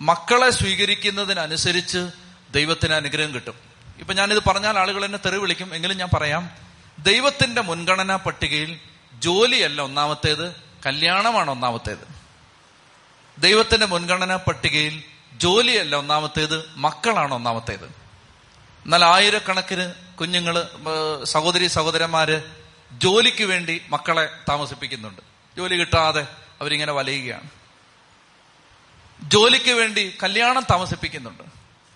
Speaker 1: മക്കളെ സ്വീകരിക്കുന്നതിനനുസരിച്ച് ദൈവത്തിന് അനുഗ്രഹം കിട്ടും. ഇപ്പൊ ഞാനിത് പറഞ്ഞാൽ ആളുകൾ എന്നെ തെറി വിളിക്കും. എങ്കിലും ഞാൻ പറയാം ദൈവത്തിന്റെ മുൻഗണനാ പട്ടികയിൽ ജോലിയല്ല ഒന്നാമത്തേത് കല്യാണമാണ് ഒന്നാമത്തേത്. ദൈവത്തിന്റെ മുൻഗണനാ പട്ടികയിൽ ജോലിയല്ല ഒന്നാമത്തേത് മക്കളാണ് ഒന്നാമത്തേത്. എന്നാൽ ആയിരക്കണക്കിന് കുഞ്ഞുങ്ങൾ സഹോദരി സഹോദരന്മാര് ജോലിക്ക് വേണ്ടി മക്കളെ താമസിപ്പിക്കുന്നുണ്ട്. ജോലി കിട്ടാതെ അവരിങ്ങനെ വലയുകയാണ്. ജോലിക്ക് വേണ്ടി കല്യാണം താമസിപ്പിക്കുന്നുണ്ട്.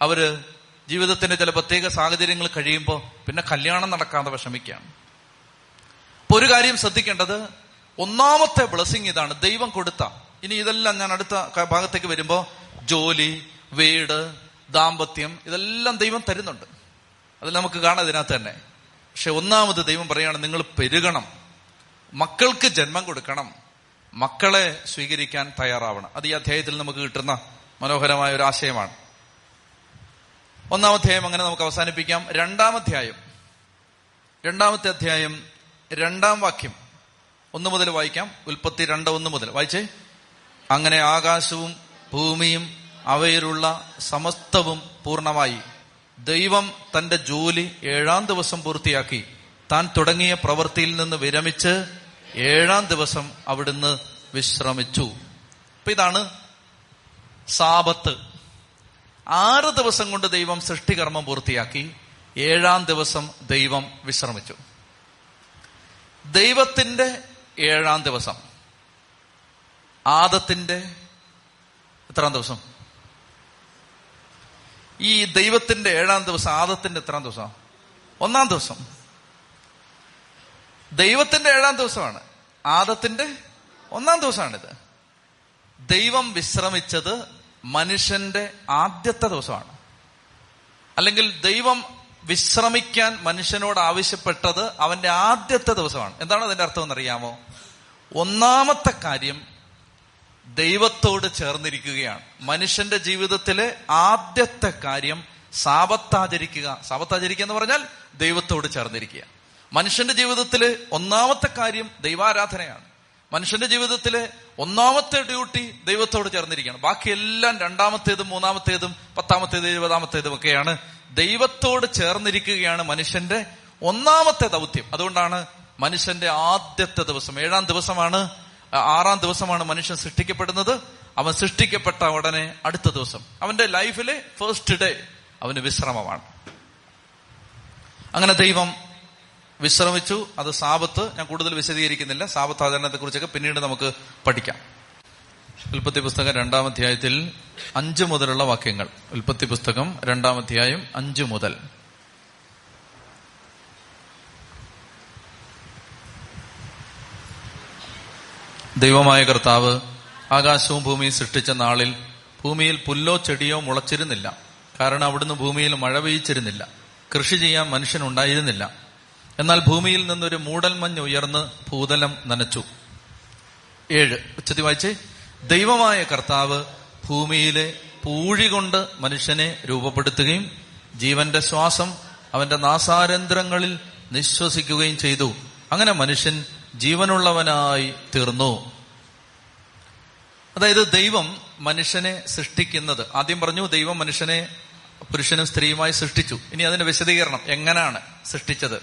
Speaker 1: അവർ ജീവിതത്തിന്റെ ചില പ്രത്യേക സാഹചര്യങ്ങൾ കഴിയുമ്പോൾ പിന്നെ കല്യാണം നടക്കാതെ വിഷമിക്കുകയാണ്. അപ്പൊ ഒരു കാര്യം ശ്രദ്ധിക്കേണ്ടത് ഒന്നാമത്തെ ബ്ലസ്സിങ് ഇതാണ് ദൈവം കൊടുത്ത. ഇനി ഇതെല്ലാം ഞാൻ അടുത്ത ഭാഗത്തേക്ക് വരുമ്പോ ജോലി വീട് ദാമ്പത്യം ഇതെല്ലാം ദൈവം തരുന്നുണ്ട്. അത് നമുക്ക് കാണാം ഇതിനകത്ത് തന്നെ. പക്ഷെ ഒന്നാമത് ദൈവം പറയുകയാണ് നിങ്ങൾ പെരുകണം. മക്കൾക്ക് ജന്മം കൊടുക്കണം. മക്കളെ സ്വീകരിക്കാൻ തയ്യാറാവണം. അത് ഈ അധ്യായത്തിൽ നമുക്ക് കിട്ടുന്ന മനോഹരമായ ഒരു ആശയമാണ്. ഒന്നാം അധ്യായം അങ്ങനെ നമുക്ക് അവസാനിപ്പിക്കാം. രണ്ടാം അധ്യായം. രണ്ടാമത്തെ അധ്യായം രണ്ടാം വാക്യം. ഒന്ന് മുതൽ വായിക്കാം. ഉൽപ്പത്തി രണ്ട് ഒന്ന് മുതൽ. വായിച്ചേ? അങ്ങനെ ആകാശവും ഭൂമിയും അവയിലുള്ള സമസ്തവും പൂർണമായി ദൈവം തന്റെ ജോലി ഏഴാം ദിവസം പൂർത്തിയാക്കി. താൻ തുടങ്ങിയ പ്രവൃത്തിയിൽ നിന്ന് വിരമിച്ച് ഏഴാം ദിവസം അവിടുന്ന് വിശ്രമിച്ചു. അപ്പൊ ഇതാണ് സാപത്ത് ആറ് ദിവസം കൊണ്ട് ദൈവം സൃഷ്ടികർമ്മം പൂർത്തിയാക്കി. ഏഴാം ദിവസം ദൈവം വിശ്രമിച്ചു. ദൈവത്തിന്റെ ഏഴാം ദിവസം. ആദത്തിന്റെ എത്രാം ദിവസം? ഈ ദൈവത്തിന്റെ ഏഴാം ദിവസം ആദത്തിന്റെ എത്രാം ദിവസം? ഒന്നാം ദിവസം. ദൈവത്തിന്റെ ഏഴാം ദിവസമാണ്. ആദത്തിന്റെ ഒന്നാം ദിവസമാണിത്. ദൈവം വിശ്രമിച്ചത് മനുഷ്യന്റെ ആദ്യത്തെ ദിവസമാണ്. അല്ലെങ്കിൽ ദൈവം വിശ്രമിക്കാൻ മനുഷ്യനോട് ആവശ്യപ്പെട്ടത് അവന്റെ ആദ്യത്തെ ദിവസമാണ്. എന്താണ് അതിന്റെ അർത്ഥം എന്നറിയാമോ? ഒന്നാമത്തെ കാര്യം ദൈവത്തോട് ചേർന്നിരിക്കുകയാണ്. മനുഷ്യന്റെ ജീവിതത്തിലെ ആദ്യത്തെ കാര്യം സാപത്താചരിക്കുക സാപത്താചരിക്കുക എന്ന് പറഞ്ഞാൽ ദൈവത്തോട് ചേർന്നിരിക്കുക. മനുഷ്യന്റെ ജീവിതത്തിലെ ഒന്നാമത്തെ കാര്യം ദൈവാരാധനയാണ്. മനുഷ്യന്റെ ജീവിതത്തിലെ ഒന്നാമത്തെ ഡ്യൂട്ടി ദൈവത്തോട് ചേർന്നിരിക്കുകയാണ്. ബാക്കിയെല്ലാം രണ്ടാമത്തേതും മൂന്നാമത്തേതും പത്താമത്തേതും ഇരുപതാമത്തേതും ഒക്കെയാണ് ദൈവത്തോട് ചേർന്നിരിക്കുകയാണ് മനുഷ്യന്റെ ഒന്നാമത്തെ ദൗത്യം. അതുകൊണ്ടാണ് മനുഷ്യന്റെ ആദ്യത്തെ ദിവസം. ഏഴാം ദിവസമാണ് ആറാം ദിവസമാണ് മനുഷ്യൻ സൃഷ്ടിക്കപ്പെടുന്നത്. അവൻ സൃഷ്ടിക്കപ്പെട്ട ഉടനെ അടുത്ത ദിവസം. അവന്റെ ലൈഫിലെ ഫസ്റ്റ് ഡേ അവന് വിശ്രമമാണ്. അങ്ങനെ ദൈവം വിശ്രമിച്ചു. അത് സാപത്ത് ഞാൻ കൂടുതൽ വിശദീകരിക്കുന്നില്ല. സാപത്ത് ആചരണത്തെ കുറിച്ചൊക്കെ പിന്നീട് നമുക്ക് പഠിക്കാം. ഉൽപ്പത്തി പുസ്തകം രണ്ടാം അധ്യായത്തിൽ അഞ്ചു മുതലുള്ള വാക്യങ്ങൾ. ഉൽപ്പത്തി പുസ്തകം രണ്ടാം അധ്യായം അഞ്ചു മുതൽ. ദൈവമായ കർത്താവ് ആകാശവും ഭൂമിയും സൃഷ്ടിച്ച നാളിൽ ഭൂമിയിൽ പുല്ലോ ചെടിയോ മുളച്ചിരുന്നില്ല. കാരണം അവിടുന്ന് ഭൂമിയിൽ മഴ പെയ്ച്ചിരുന്നില്ല കൃഷി ചെയ്യാൻ മനുഷ്യനുണ്ടായിരുന്നില്ല എന്നാൽ ഭൂമിയിൽ നിന്നൊരു മൂടൽമഞ്ഞ് ഉയർന്ന് ഭൂതലം നനച്ചു. ഏഴ്. ഉച്ചത്തി വായിച്ചേ. ദൈവമായ കർത്താവ് ഭൂമിയിലെ പൂഴി കൊണ്ട് മനുഷ്യനെ രൂപപ്പെടുത്തുകയും ജീവന്റെ ശ്വാസം അവന്റെ നാസാരന്ധ്രങ്ങളിൽ നിശ്വസിക്കുകയും ചെയ്തു. അങ്ങനെ മനുഷ്യൻ ജീവനുള്ളവനായി തീർന്നു. അതായത് ദൈവം മനുഷ്യനെ സൃഷ്ടിക്കുന്നത്. ആദ്യം പറഞ്ഞു ദൈവം മനുഷ്യനെ പുരുഷനും സ്ത്രീയുമായി സൃഷ്ടിച്ചു. ഇനി അതിന്റെ വിശദീകരണം. എങ്ങനെയാണ് സൃഷ്ടിച്ചത്?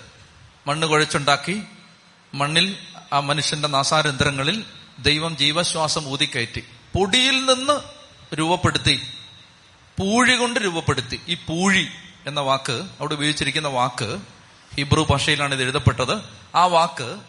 Speaker 1: മണ്ണ് കുഴച്ചുണ്ടാക്കി മണ്ണിൽ ആ മനുഷ്യന്റെ നാസാരന്ധ്രങ്ങളിൽ ദൈവം ജീവശ്വാസം ഊതിക്കയറ്റി. പൊടിയിൽ നിന്ന് രൂപപ്പെടുത്തി പൂഴി കൊണ്ട് രൂപപ്പെടുത്തി. ഈ പൂഴി എന്ന വാക്ക് അവിടെ ഉപയോഗിച്ചിരിക്കുന്ന വാക്ക് ഹിബ്രു ഭാഷയിലാണ് ഇത് എഴുതപ്പെട്ടത്. ആ വാക്ക്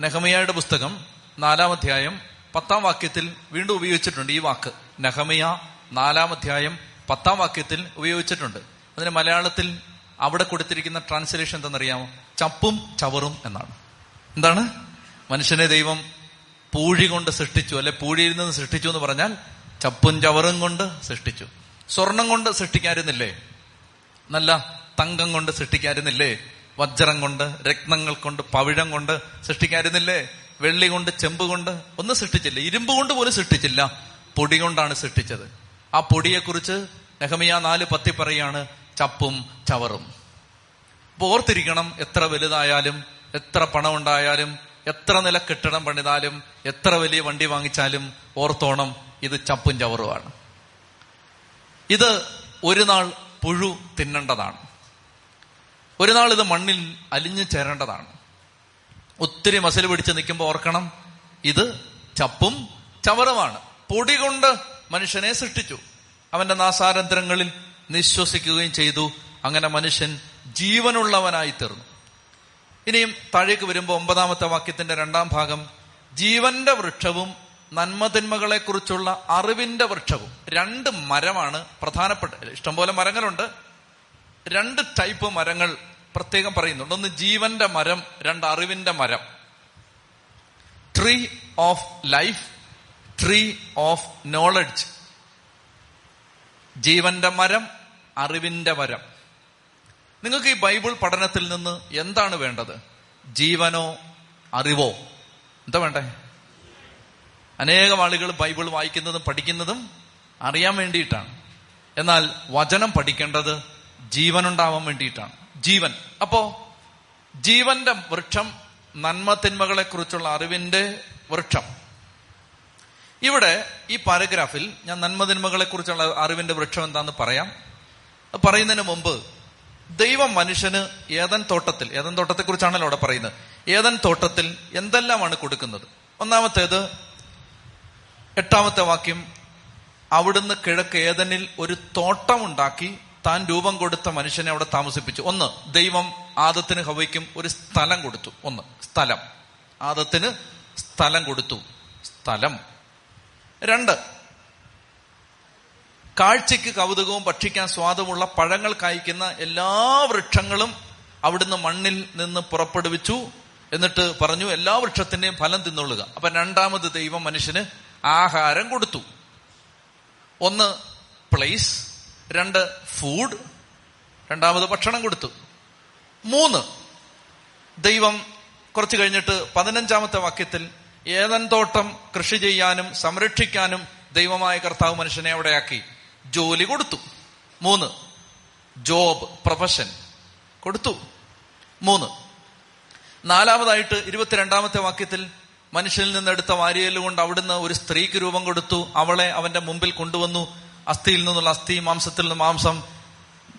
Speaker 1: നെഹമയയുടെ പുസ്തകം നാലാം അധ്യായം പത്താം വാക്യത്തിൽ വീണ്ടും ഉപയോഗിച്ചിട്ടുണ്ട് ഈ വാക്ക്. നെഹമയ നാലാം അധ്യായം പത്താം വാക്യത്തിൽ ഉപയോഗിച്ചിട്ടുണ്ട്. അതിന് മലയാളത്തിൽ അവിടെ കൊടുത്തിരിക്കുന്ന ട്രാൻസ്ലേഷൻ എന്തെന്നറിയാമോ ചപ്പും ചവറും എന്നാണ്. എന്താണ്? മനുഷ്യനെ ദൈവം പൂഴി കൊണ്ട് സൃഷ്ടിച്ചു. അല്ലെ പൂഴിയിൽ നിന്ന് സൃഷ്ടിച്ചു എന്ന് പറഞ്ഞാൽ ചപ്പും ചവറും കൊണ്ട് സൃഷ്ടിച്ചു. സ്വർണം കൊണ്ട് സൃഷ്ടിക്കാരുന്നില്ലേ നല്ല തങ്കം കൊണ്ട് സൃഷ്ടിക്കാരുന്നില്ലേ വജ്രം കൊണ്ട് രക്തങ്ങൾ കൊണ്ട് പവിഴം കൊണ്ട് സൃഷ്ടിക്കാരുന്നില്ലേ വെള്ളി കൊണ്ട് ചെമ്പ് കൊണ്ട് ഒന്നും സൃഷ്ടിച്ചില്ല. ഇരുമ്പ് കൊണ്ട് പോലും സൃഷ്ടിച്ചില്ല. പൊടി കൊണ്ടാണ് സൃഷ്ടിച്ചത്. ആ പൊടിയെക്കുറിച്ച് നെഹമിയ നാല് പത്തി പറയാണ് ചപ്പും ചവറും. ഓർത്തിരിക്കണം എത്ര വലുതായാലും എത്ര പണം ഉണ്ടായാലും എത്ര നില കെട്ടിടം പണിതാലും എത്ര വലിയ വണ്ടി വാങ്ങിച്ചാലും ഓർത്തോണം ഇത് ചപ്പും ചവറുമാണ്. ഇത് ഒരു നാൾ പുഴു തിന്നേണ്ടതാണ്. ഒരു നാൾ ഇത് മണ്ണിൽ അലിഞ്ഞു ചേരേണ്ടതാണ്. ഒത്തിരി മസിൽ പിടിച്ച് നിൽക്കുമ്പോൾ ഓർക്കണം ഇത് ചപ്പും ചവറുമാണ്. പൊടി കൊണ്ട് മനുഷ്യനെ സൃഷ്ടിച്ചു. അവന്റെ നാസാരന്ധ്രങ്ങളിൽ നിശ്വസിക്കുകയും ചെയ്തു. അങ്ങനെ മനുഷ്യൻ ജീവനുള്ളവനായി തീർന്നു. ഇനിയും താഴേക്ക് വരുമ്പോൾ ഒമ്പതാമത്തെ വാക്യത്തിന്റെ രണ്ടാം ഭാഗം ജീവന്റെ വൃക്ഷവും നന്മതിന്മകളെ കുറിച്ചുള്ള അറിവിന്റെ വൃക്ഷവും. രണ്ട് മരമാണ് പ്രധാനപ്പെട്ട ഇഷ്ടംപോലെ മരങ്ങളുണ്ട്. രണ്ട് ടൈപ്പ് മരങ്ങൾ പ്രത്യേകം പറയുന്നുണ്ട്. ഒന്ന് ജീവന്റെ മരം രണ്ട് അറിവിന്റെ മരം. Tree of life tree of knowledge ജീവന്റെ മരം അറിവിന്റെ മരം. നിങ്ങൾക്ക് ഈ ബൈബിൾ പഠനത്തിൽ നിന്ന് എന്താണ് വേണ്ടത്? ജീവനോ അറിവോ? എന്താ വേണ്ടേ? അനേകം ആളുകൾ ബൈബിൾ വായിക്കുന്നതും പഠിക്കുന്നതും അറിയാൻ വേണ്ടിയിട്ടാണ്. എന്നാൽ വചനം പഠിക്കേണ്ടത് ജീവനുണ്ടാവാൻ വേണ്ടിയിട്ടാണ്. ജീവൻ. അപ്പോ ജീവന്റെ വൃക്ഷം നന്മ തിന്മകളെ കുറിച്ചുള്ള അറിവിന്റെ വൃക്ഷം. ഇവിടെ ഈ പാരഗ്രാഫിൽ ഞാൻ നന്മതിന്മകളെ കുറിച്ചുള്ള അറിവിന്റെ വൃക്ഷം എന്താന്ന് പറയാം. പറയുന്നതിന് മുമ്പ് ദൈവം മനുഷ്യന് ഏതൻ തോട്ടത്തിൽ ഏതൻ തോട്ടത്തെ കുറിച്ചാണല്ലോ അവിടെ പറയുന്നത്. ഏതൻ തോട്ടത്തിൽ എന്തെല്ലാമാണ് കൊടുക്കുന്നത്? ഒന്നാമത്തേത് എട്ടാമത്തെ വാക്യം അവിടുന്ന് കിഴക്ക് ഏതനിൽ ഒരു തോട്ടം ഉണ്ടാക്കി താൻ രൂപം കൊടുത്ത മനുഷ്യനെ അവിടെ താമസിപ്പിച്ചു. ഒന്ന് ദൈവം ആദത്തിന് ഹവയ്ക്കും ഒരു സ്ഥലം കൊടുത്തു. ഒന്ന് സ്ഥലം. ആദത്തിന് സ്ഥലം കൊടുത്തു. സ്ഥലം. രണ്ട് കാഴ്ചയ്ക്ക് കൗതുകവും ഭക്ഷിക്കാൻ സ്വാദമുള്ള പഴങ്ങൾ കായ്ക്കുന്ന എല്ലാ വൃക്ഷങ്ങളും അവിടുന്ന് മണ്ണിൽ നിന്ന് പുറപ്പെടുവിച്ചു എന്നിട്ട് പറഞ്ഞു എല്ലാ വൃക്ഷത്തിന്റെയും ഫലം തിന്നുള്ളുക. അപ്പൊ രണ്ടാമത് ദൈവം മനുഷ്യന് ആഹാരം കൊടുത്തു. ഒന്ന് പ്ലേസ് രണ്ട് ഫുഡ് രണ്ടാമത് ഭക്ഷണം കൊടുത്തു. മൂന്ന് ദൈവം കുറച്ച് കഴിഞ്ഞിട്ട് പതിനഞ്ചാമത്തെ വാക്യത്തിൽ ഏതൻ തോട്ടം കൃഷി ചെയ്യാനും സംരക്ഷിക്കാനും ദൈവമായ കർത്താവ് മനുഷ്യനെ അവിടെയാക്കി. ജോലി കൊടുത്തു. മൂന്ന് ജോബ് പ്രൊഫഷൻ കൊടുത്തു. മൂന്ന് നാലാമതായിട്ട് ഇരുപത്തിരണ്ടാമത്തെ വാക്യത്തിൽ മനുഷ്യനിൽ നിന്നെടുത്ത വാരിയലുകൊണ്ട് അവിടുന്ന് ഒരു സ്ത്രീക്ക് രൂപം കൊടുത്തു. അവളെ അവന്റെ മുമ്പിൽ കൊണ്ടുവന്നു. അസ്ഥിയിൽ നിന്നുള്ള അസ്ഥി മാംസത്തിൽ നിന്ന് മാംസം.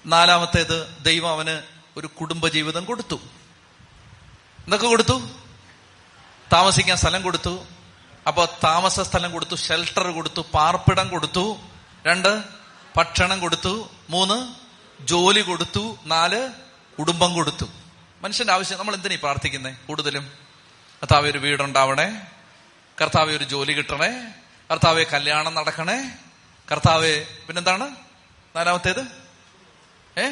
Speaker 1: നാലാമത്തേത് ദൈവം അവന് ഒരു കുടുംബജീവിതം കൊടുത്തു. എന്തൊക്കെ കൊടുത്തു? താമസിക്കാൻ സ്ഥലം കൊടുത്തു. അപ്പൊ താമസ സ്ഥലം കൊടുത്തു ഷെൽട്ടർ കൊടുത്തു പാർപ്പിടം കൊടുത്തു. രണ്ട് ഭക്ഷണം കൊടുത്തു. മൂന്ന് ജോലി കൊടുത്തു. നാല് കുടുംബം കൊടുത്തു. മനുഷ്യന്റെ ആവശ്യം നമ്മൾ എന്തിനാ പ്രാർത്ഥിക്കുന്നേ? കൂടുതലും. കർത്താവ് ഒരു വീടുണ്ടാവണേ. കർത്താവ് ഒരു ജോലി കിട്ടണേ. കർത്താവ് കല്യാണം നടക്കണേ. കർത്താവെ പിന്നെന്താണ്? നാലാമത്തേത്? ഏ?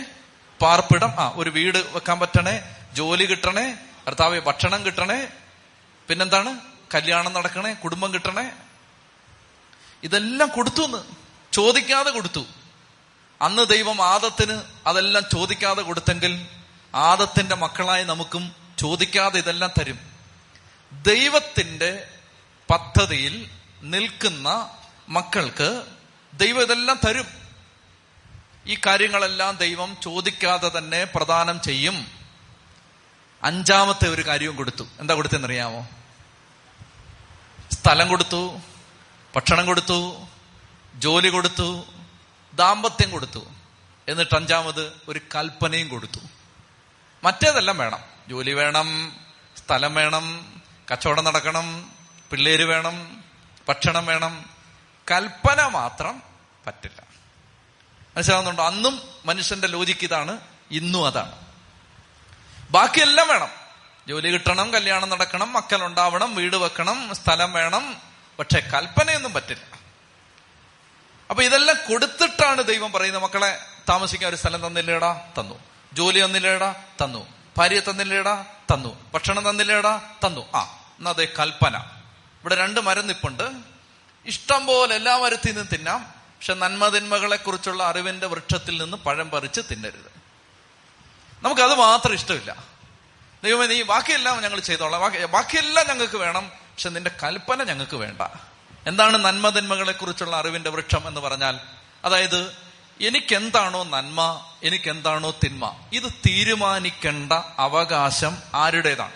Speaker 1: പാർപ്പിടം. ആ ഒരു വീട് വെക്കാൻ പറ്റണേ ജോലി കിട്ടണേ കർത്താവെ ഭക്ഷണം കിട്ടണേ പിന്നെന്താണ്? കല്യാണം നടക്കണേ കുടുംബം കിട്ടണേ. ഇതെല്ലാം കൊടുത്തു എന്ന് ചോദിക്കാതെ കൊടുത്തു. അന്ന് ദൈവം ആദത്തിന് അതെല്ലാം ചോദിക്കാതെ കൊടുത്തെങ്കിൽ ആദത്തിന്റെ മക്കളായി നമുക്കും ചോദിക്കാതെ ഇതെല്ലാം തരും. ദൈവത്തിന്റെ പദ്ധതിയിൽ നിൽക്കുന്ന മക്കൾക്ക് ദൈവം ഇതെല്ലാം തരും. ഈ കാര്യങ്ങളെല്ലാം ദൈവം ചോദിക്കാതെ തന്നെ പ്രദാനം ചെയ്യും. അഞ്ചാമത്തെ ഒരു കാര്യവും കൊടുത്തു. എന്താ കൊടുത്തെന്നറിയാമോ സ്ഥലം കൊടുത്തു ഭക്ഷണം കൊടുത്തു ജോലി കൊടുത്തു ദാമ്പത്യം കൊടുത്തു. എന്നിട്ട് അഞ്ചാമത് ഒരു കൽപ്പനയും കൊടുത്തു. മറ്റേതെല്ലാം വേണം. ജോലി വേണം സ്ഥലം വേണം കച്ചവടം നടക്കണം പിള്ളേര് വേണം ഭക്ഷണം വേണം. കൽപ്പന മാത്രം പറ്റില്ല. മനസ്സിലാവുന്നുണ്ടോ? അന്നും മനുഷ്യന്റെ ലോജിക്ക് ഇതാണ് ഇന്നും അതാണ്. ബാക്കിയെല്ലാം വേണം. ജോലി കിട്ടണം കല്യാണം നടക്കണം മക്കൾ ഉണ്ടാവണം വീട് വെക്കണം സ്ഥലം വേണം. പക്ഷെ കൽപ്പനയൊന്നും പറ്റില്ല. അപ്പൊ ഇതെല്ലാം കൊടുത്തിട്ടാണ് ദൈവം പറയുന്നത് മക്കളെ താമസിക്കാൻ ഒരു സ്ഥലം തന്നില്ലേടാ? തന്നു. ജോലി തന്നില്ലേടാ? തന്നു. ഭാര്യ തന്നില്ലേടാ? തന്നു. ഭക്ഷണം തന്നില്ലേടാ? തന്നു. ആ എന്നാ അതെ കൽപ്പന. ഇവിടെ രണ്ട് മരം നിപ്പുണ്ട്. ഇഷ്ടം പോലെ എല്ലാ മരത്തിൽ നിന്നും തിന്നാം. പക്ഷെ നന്മതിന്മകളെ കുറിച്ചുള്ള അറിവിന്റെ വൃക്ഷത്തിൽ നിന്ന് പഴം പറിച്ച് തിന്നരുത്. നമുക്കത് മാത്രം ഇഷ്ടമില്ല. ദൈവമേ നീ ബാക്കിയെല്ലാം ഞങ്ങൾ ചെയ്തോളാം. ബാക്കി ബാക്കിയെല്ലാം ഞങ്ങൾക്ക് വേണം പക്ഷെ നിന്റെ കൽപ്പന ഞങ്ങൾക്ക് വേണ്ട. എന്താണ് നന്മതിന്മകളെ കുറിച്ചുള്ള അറിവിന്റെ വൃക്ഷം എന്ന് പറഞ്ഞാൽ അതായത് എനിക്കെന്താണോ നന്മ എനിക്കെന്താണോ തിന്മ ഇത് തീരുമാനിക്കേണ്ട അവകാശം ആരുടേതാണ്?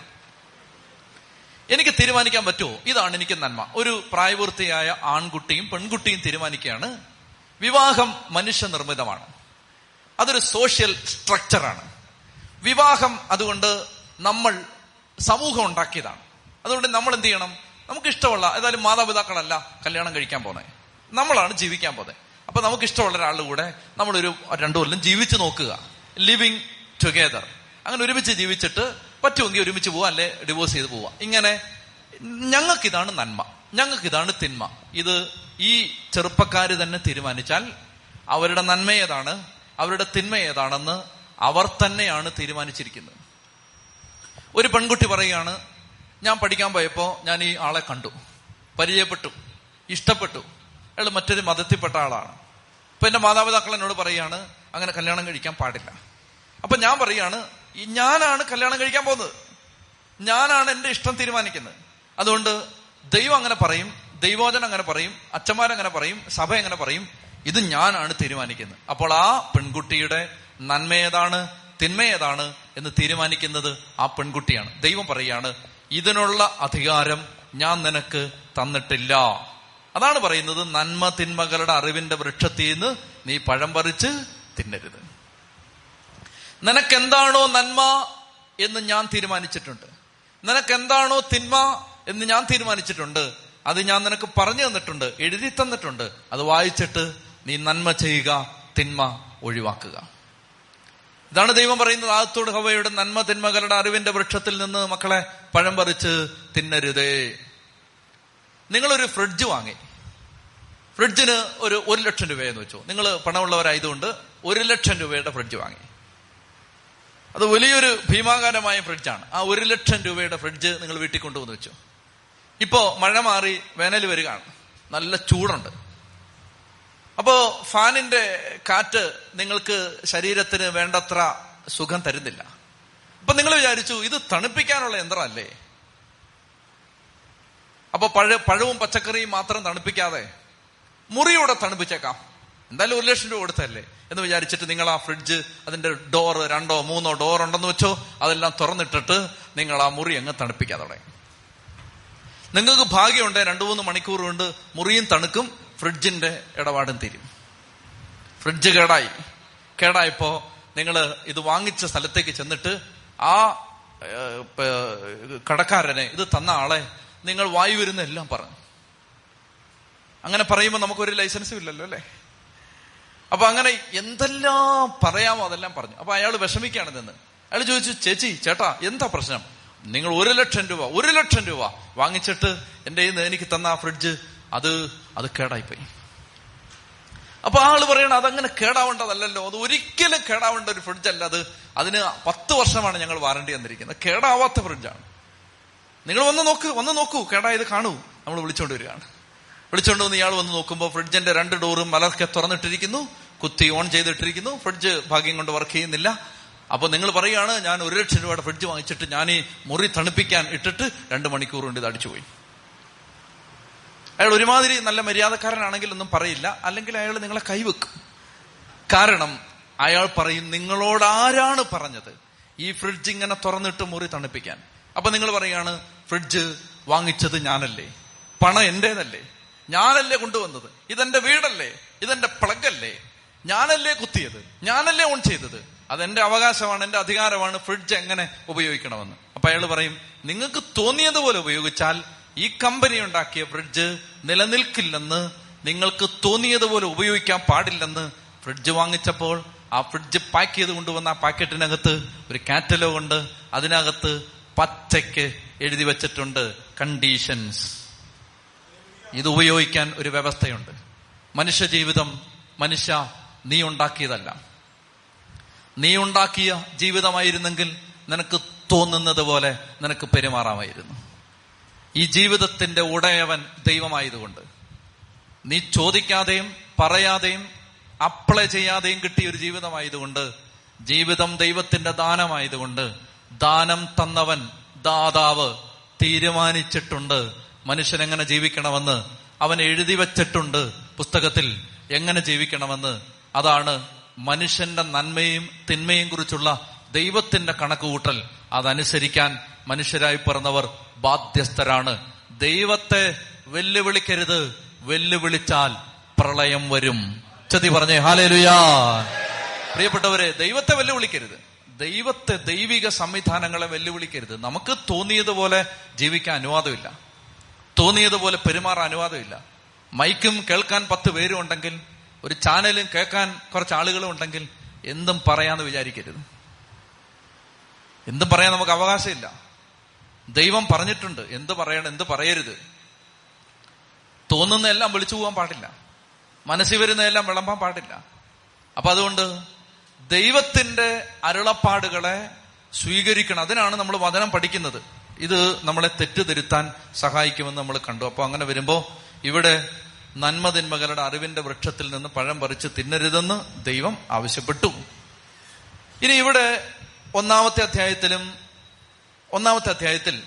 Speaker 1: എനിക്ക് തീരുമാനിക്കാൻ പറ്റുമോ? ഇതാണ് എനിക്ക് നന്മ. ഒരു പ്രായപൂർത്തിയായ ആൺകുട്ടിയും പെൺകുട്ടിയും തീരുമാനിക്കുകയാണ് വിവാഹം മനുഷ്യ നിർമ്മിതമാണ് അതൊരു സോഷ്യൽ സ്ട്രക്ചറാണ് വിവാഹം അതുകൊണ്ട് നമ്മൾ സമൂഹം ഉണ്ടാക്കിയതാണ്. അതുകൊണ്ട് നമ്മൾ എന്ത് ചെയ്യണം? നമുക്ക് ഇഷ്ടമുള്ള ഏതായാലും മാതാപിതാക്കളല്ല കല്യാണം കഴിക്കാൻ പോകുന്നത് നമ്മളാണ് ജീവിക്കാൻ പോകുന്നത് അപ്പൊ നമുക്ക് ഇഷ്ടമുള്ള ഒരാളുടെ കൂടെ നമ്മളൊരു രണ്ടു കൊല്ലം ജീവിച്ചു നോക്കുക. ലിവിങ് ടുഗെദർ അങ്ങനെ ഒരുമിച്ച് ജീവിച്ചിട്ട് പറ്റുമെങ്കിൽ ഒരുമിച്ച് പോവാ അല്ലെ ഡിവോഴ്സ് ചെയ്ത് പോവാ. ഇങ്ങനെ ഞങ്ങൾക്കിതാണ് നന്മ. ഞങ്ങൾക്കിതാണ് തിന്മ. ഇത് ഈ ചെറുപ്പക്കാർ തന്നെ തീരുമാനിച്ചാൽ അവരുടെ നന്മ ഏതാണ്? അവരുടെ തിന്മ ഏതാണെന്ന് അവർ തന്നെയാണ് തീരുമാനിച്ചിരിക്കുന്നത്. ഒരു പെൺകുട്ടി പറയുകയാണ് ഞാൻ പഠിക്കാൻ പോയപ്പോൾ ഞാൻ ഈ ആളെ കണ്ടു. പരിചയപ്പെട്ടു. ഇഷ്ടപ്പെട്ടു. അയാൾ മറ്റൊരു മതത്തിൽപ്പെട്ട ആളാണ്. അപ്പൊ എന്റെ മാതാപിതാക്കൾ എന്നോട് പറയുകയാണ് അങ്ങനെ കല്യാണം കഴിക്കാൻ പാടില്ല. അപ്പൊ ഞാൻ പറയാണ് ഞാനാണ് കല്യാണം കഴിക്കാൻ പോകുന്നത്. ഞാനാണ് എന്റെ ഇഷ്ടം തീരുമാനിക്കുന്നത്. അതുകൊണ്ട് ദൈവം അങ്ങനെ പറയും ദൈവോചനം അങ്ങനെ പറയും അച്ഛന്മാരങ്ങനെ പറയും സഭ എങ്ങനെ പറയും. ഇത് ഞാനാണ് തീരുമാനിക്കുന്നത്. അപ്പോൾ ആ പെൺകുട്ടിയുടെ നന്മ ഏതാണ് തിന്മ ഏതാണ് എന്ന് തീരുമാനിക്കുന്നത് ആ പെൺകുട്ടിയാണ്. ദൈവം പറയാണ് ഇതിനുള്ള അധികാരം ഞാൻ നിനക്ക് തന്നിട്ടില്ല. അതാണ് പറയുന്നത് നന്മ തിന്മകളുടെ അറിവിന്റെ വൃക്ഷത്തിൽ നിന്ന് നീ പഴം പറിച്ച് തിന്നരുത്. നിനക്കെന്താണോ നന്മ എന്ന് ഞാൻ തീരുമാനിച്ചിട്ടുണ്ട്. നിനക്കെന്താണോ തിന്മ എന്ന് ഞാൻ തീരുമാനിച്ചിട്ടുണ്ട്. അത് ഞാൻ നിനക്ക് പറഞ്ഞു തന്നിട്ടുണ്ട് എഴുതി തന്നിട്ടുണ്ട്. അത് വായിച്ചിട്ട് നീ നന്മ ചെയ്യുക തിന്മ ഒഴിവാക്കുക. ഇതാണ് ദൈവം പറയുന്നത് ആദത്തോട് ഹവയുടെ നന്മ തിന്മകളുടെ അറിവിന്റെ വൃക്ഷത്തിൽ നിന്ന് മക്കളെ പഴം പറിച്ച് തിന്നരുതേ. നിങ്ങളൊരു ഫ്രിഡ്ജ് വാങ്ങി. ഫ്രിഡ്ജിന് ഒരു ഒരു ലക്ഷം രൂപയെന്ന് വെച്ചു. നിങ്ങൾ പണമുള്ളവരായതുകൊണ്ട് ഒരു ലക്ഷം രൂപയുടെ ഫ്രിഡ്ജ് വാങ്ങി. അത് വലിയൊരു ഭീമാകാരമായ ഫ്രിഡ്ജാണ്. ആ ഒരു ലക്ഷം രൂപയുടെ ഫ്രിഡ്ജ് നിങ്ങൾ വീട്ടിൽ കൊണ്ടുവന്ന് വെച്ചു. ഇപ്പോ മഴ മാറി വേനൽ വരികയാണ്. നല്ല ചൂടുണ്ട്. അപ്പോ ഫാനിന്റെ കാറ്റ് നിങ്ങൾക്ക് ശരീരത്തിന് വേണ്ടത്ര സുഖം തരുന്നില്ല. അപ്പൊ നിങ്ങൾ വിചാരിച്ചു ഇത് തണുപ്പിക്കാനുള്ള യന്ത്രമല്ലേ? അപ്പൊ പഴ പഴവും പച്ചക്കറിയും മാത്രം തണുപ്പിക്കാതെ മുറിയൂടെ തണുപ്പിച്ചേക്കാം. എന്തായാലും ഒരു ലക്ഷം രൂപ കൊടുത്തല്ലേ എന്ന് വിചാരിച്ചിട്ട് നിങ്ങൾ ആ ഫ്രിഡ്ജ് അതിന്റെ ഡോർ രണ്ടോ മൂന്നോ ഡോർ ഉണ്ടെന്ന് വെച്ചോ അതെല്ലാം തുറന്നിട്ടിട്ട് നിങ്ങൾ ആ മുറി അങ്ങ് തണുപ്പിക്കാൻ തുടങ്ങി. നിങ്ങൾക്ക് ഭാഗ്യമുണ്ട് രണ്ടു മൂന്ന് മണിക്കൂർ കൊണ്ട് മുറിയും തണുക്കും ഫ്രിഡ്ജിന്റെ ഇടപാടും തീരും. ഫ്രിഡ്ജ് കേടായി. കേടായപ്പോ നിങ്ങൾ ഇത് വാങ്ങിച്ച സ്ഥലത്തേക്ക് ചെന്നിട്ട് ആ കടക്കാരനെ ഇത് തന്ന ആളെ നിങ്ങൾ വായു വരുന്ന എല്ലാം പറഞ്ഞു. അങ്ങനെ പറയുമ്പോൾ നമുക്കൊരു ലൈസൻസും ഇല്ലല്ലോ അല്ലേ? അപ്പൊ അങ്ങനെ എന്തെല്ലാം പറയാമോ അതെല്ലാം പറഞ്ഞു. അപ്പൊ അയാൾ വിഷമിക്കാണ് നിന്ന്. അയാൾ ചോദിച്ചു ചേച്ചി ചേട്ടാ എന്താ പ്രശ്നം? നിങ്ങൾ ഒരു ലക്ഷം രൂപ ഒരു ലക്ഷം രൂപ വാങ്ങിച്ചിട്ട് എന്റെ എനിക്ക് തന്ന ആ ഫ്രിഡ്ജ് അത് അത് കേടായിപ്പോയി. അപ്പൊ ആൾ പറയണം അതങ്ങനെ കേടാവേണ്ടതല്ലല്ലോ. അത് ഒരിക്കലും കേടാവേണ്ട ഒരു ഫ്രിഡ്ജ് അല്ല അത്. അതിന് പത്ത് വർഷമാണ് ഞങ്ങൾ വാറണ്ടി തന്നിരിക്കുന്നത്. കേടാവാത്ത ഫ്രിഡ്ജാണ് നിങ്ങൾ വന്ന് നോക്ക് വന്ന് നോക്കൂ. കേടായത് കാണൂ. നമ്മൾ വിളിച്ചോണ്ട് വരികയാണ്. വിളിച്ചോണ്ട് വന്ന് ഇയാൾ വന്ന് നോക്കുമ്പോൾ ഫ്രിഡ്ജിന്റെ രണ്ട് ഡോറും മലർക്കെ തുറന്നിട്ടിരിക്കുന്നു. കുത്തി ഓൺ ചെയ്തിട്ടിരിക്കുന്നു. ഫ്രിഡ്ജ് ഭാഗ്യം കൊണ്ട് വർക്ക് ചെയ്യുന്നില്ല. അപ്പൊ നിങ്ങൾ പറയുകയാണ് ഞാൻ ഒരു ലക്ഷം രൂപയുടെ ഫ്രിഡ്ജ് വാങ്ങിച്ചിട്ട് ഞാൻ ഈ മുറി തണുപ്പിക്കാൻ ഇട്ടിട്ട് രണ്ട് മണിക്കൂർ കൊണ്ട് ഇത് അടിച്ചുപോയി അയാൾ ഒരുമാതിരി നല്ല മര്യാദക്കാരനാണെങ്കിൽ ഒന്നും പറയില്ല. അല്ലെങ്കിൽ അയാൾ നിങ്ങളെ കൈവെക്കും. കാരണം അയാൾ പറയും നിങ്ങളോട് ആരാണ് പറഞ്ഞത് ഈ ഫ്രിഡ്ജ് ഇങ്ങനെ തുറന്നിട്ട് മുറി തണുപ്പിക്കാൻ? അപ്പൊ നിങ്ങൾ പറയാണ് ഫ്രിഡ്ജ് വാങ്ങിച്ചത് ഞാനല്ലേ. പണം എന്റേതല്ലേ. ഞാനല്ലേ കൊണ്ടുവന്നത്. ഇതെന്റെ വീടല്ലേ. ഇതെന്റെ പ്ലഗ് അല്ലേ ഞാനല്ലേ കുത്തിയത്. ഞാനല്ലേ ഓൺ ചെയ്തത്. അതെന്റെ അവകാശമാണ് എന്റെ അധികാരമാണ് ഫ്രിഡ്ജ് എങ്ങനെ ഉപയോഗിക്കണമെന്ന്. അപ്പൊ അയാൾ പറയും നിങ്ങൾക്ക് തോന്നിയതുപോലെ ഉപയോഗിച്ചാൽ ഈ കമ്പനി ഉണ്ടാക്കിയ ഫ്രിഡ്ജ് നിലനിൽക്കില്ലെന്ന് നിങ്ങൾക്ക് തോന്നിയതുപോലെ ഉപയോഗിക്കാൻ പാടില്ലെന്ന് ഫ്രിഡ്ജ് വാങ്ങിച്ചപ്പോൾ ആ ഫ്രിഡ്ജ് പാക്ക് ചെയ്ത് കൊണ്ടുവന്ന ആ പാക്കറ്റിനകത്ത് ഒരു കാറ്റലോഗ് ഉണ്ട്. അതിനകത്ത് പച്ചയ്ക്ക് എഴുതി വെച്ചിട്ടുണ്ട് കണ്ടീഷൻസ് ഇത് ഉപയോഗിക്കാൻ ഒരു വ്യവസ്ഥയുണ്ട്. മനുഷ്യ ജീവിതം മനുഷ്യ നീ ഉണ്ടാക്കിയതല്ല. നീ ഉണ്ടാക്കിയ ജീവിതമായിരുന്നെങ്കിൽ നിനക്ക് തോന്നുന്നത് പോലെ നിനക്ക് പെരുമാറാമായിരുന്നു. ഈ ജീവിതത്തിന്റെ ഉടയവൻ ദൈവമായതുകൊണ്ട് നീ ചോദിക്കാതെയും പറയാതെയും അപ്ലൈ ചെയ്യാതെയും കിട്ടിയ ഒരു ജീവിതമായതുകൊണ്ട് ജീവിതം ദൈവത്തിന്റെ ദാനമായതുകൊണ്ട് ദാനം തന്നവൻ ദാതാവ് തീരുമാനിച്ചിട്ടുണ്ട്. മനുഷ്യൻ എങ്ങനെ ജീവിക്കണമെന്ന് അവൻ എഴുതി വച്ചിട്ടുണ്ട്. പുസ്തകത്തിൽ എങ്ങനെ ജീവിക്കണമെന്ന് അതാണ് മനുഷ്യന്റെ നന്മയും തിന്മയും കുറിച്ചുള്ള ദൈവത്തിന്റെ കണക്കുകൂട്ടൽ അതനുസരിക്കാൻ മനുഷ്യരായി പിറന്നവർ ബാധ്യസ്ഥരാണ്. ദൈവത്തെ വെല്ലുവിളിക്കരുത്. വെല്ലുവിളിച്ചാൽ പ്രളയം വരും. ചതി പറഞ്ഞേ ഹാലേലുയാ. പ്രിയപ്പെട്ടവരെ ദൈവത്തെ വെല്ലുവിളിക്കരുത്. ദൈവത്തെ ദൈവിക സംവിധാനങ്ങളെ വെല്ലുവിളിക്കരുത്. നമുക്ക് തോന്നിയതുപോലെ ജീവിക്കാൻ അനുവാദമില്ല. തോന്നിയതുപോലെ പെരുമാറാൻ അനുവാദമില്ല. മൈക്കും കേൾക്കാൻ പത്ത് പേരും ഉണ്ടെങ്കിൽ ഒരു ചാനലും കേൾക്കാൻ കുറച്ച് ആളുകളും ഉണ്ടെങ്കിൽ എന്തും പറയാന്ന് വിചാരിക്കരുത്. എന്തും പറയാൻ നമുക്ക് അവകാശമില്ല. ദൈവം പറഞ്ഞിട്ടുണ്ട് എന്ത് പറയണം എന്ത് പറയരുത്. തോന്നുന്നതെല്ലാം വിളിച്ചു പോകാൻ പാടില്ല. മനസ്സിൽ വരുന്നതെല്ലാം വിളമ്പാൻ പാടില്ല. അപ്പൊ അതുകൊണ്ട് ദൈവത്തിന്റെ അരുളപ്പാടുകളെ സ്വീകരിക്കണം. അതിനാണ് നമ്മൾ വചനം പഠിക്കുന്നത്. ഇത് നമ്മളെ തെറ്റുതിരുത്താൻ സഹായിക്കുമെന്ന് നമ്മൾ കണ്ടു. അപ്പൊ അങ്ങനെ വരുമ്പോ ഇവിടെ നന്മതിന്മകളുടെ അറിവിന്റെ വൃക്ഷത്തിൽ നിന്ന് പഴം പറിച്ച് തിന്നരുതെന്ന് ദൈവം ആവശ്യപ്പെട്ടു. ഇനി ഇവിടെ ഒന്നാമത്തെ അധ്യായത്തിലും ഒന്നാമത്തെ അധ്യായത്തിൽ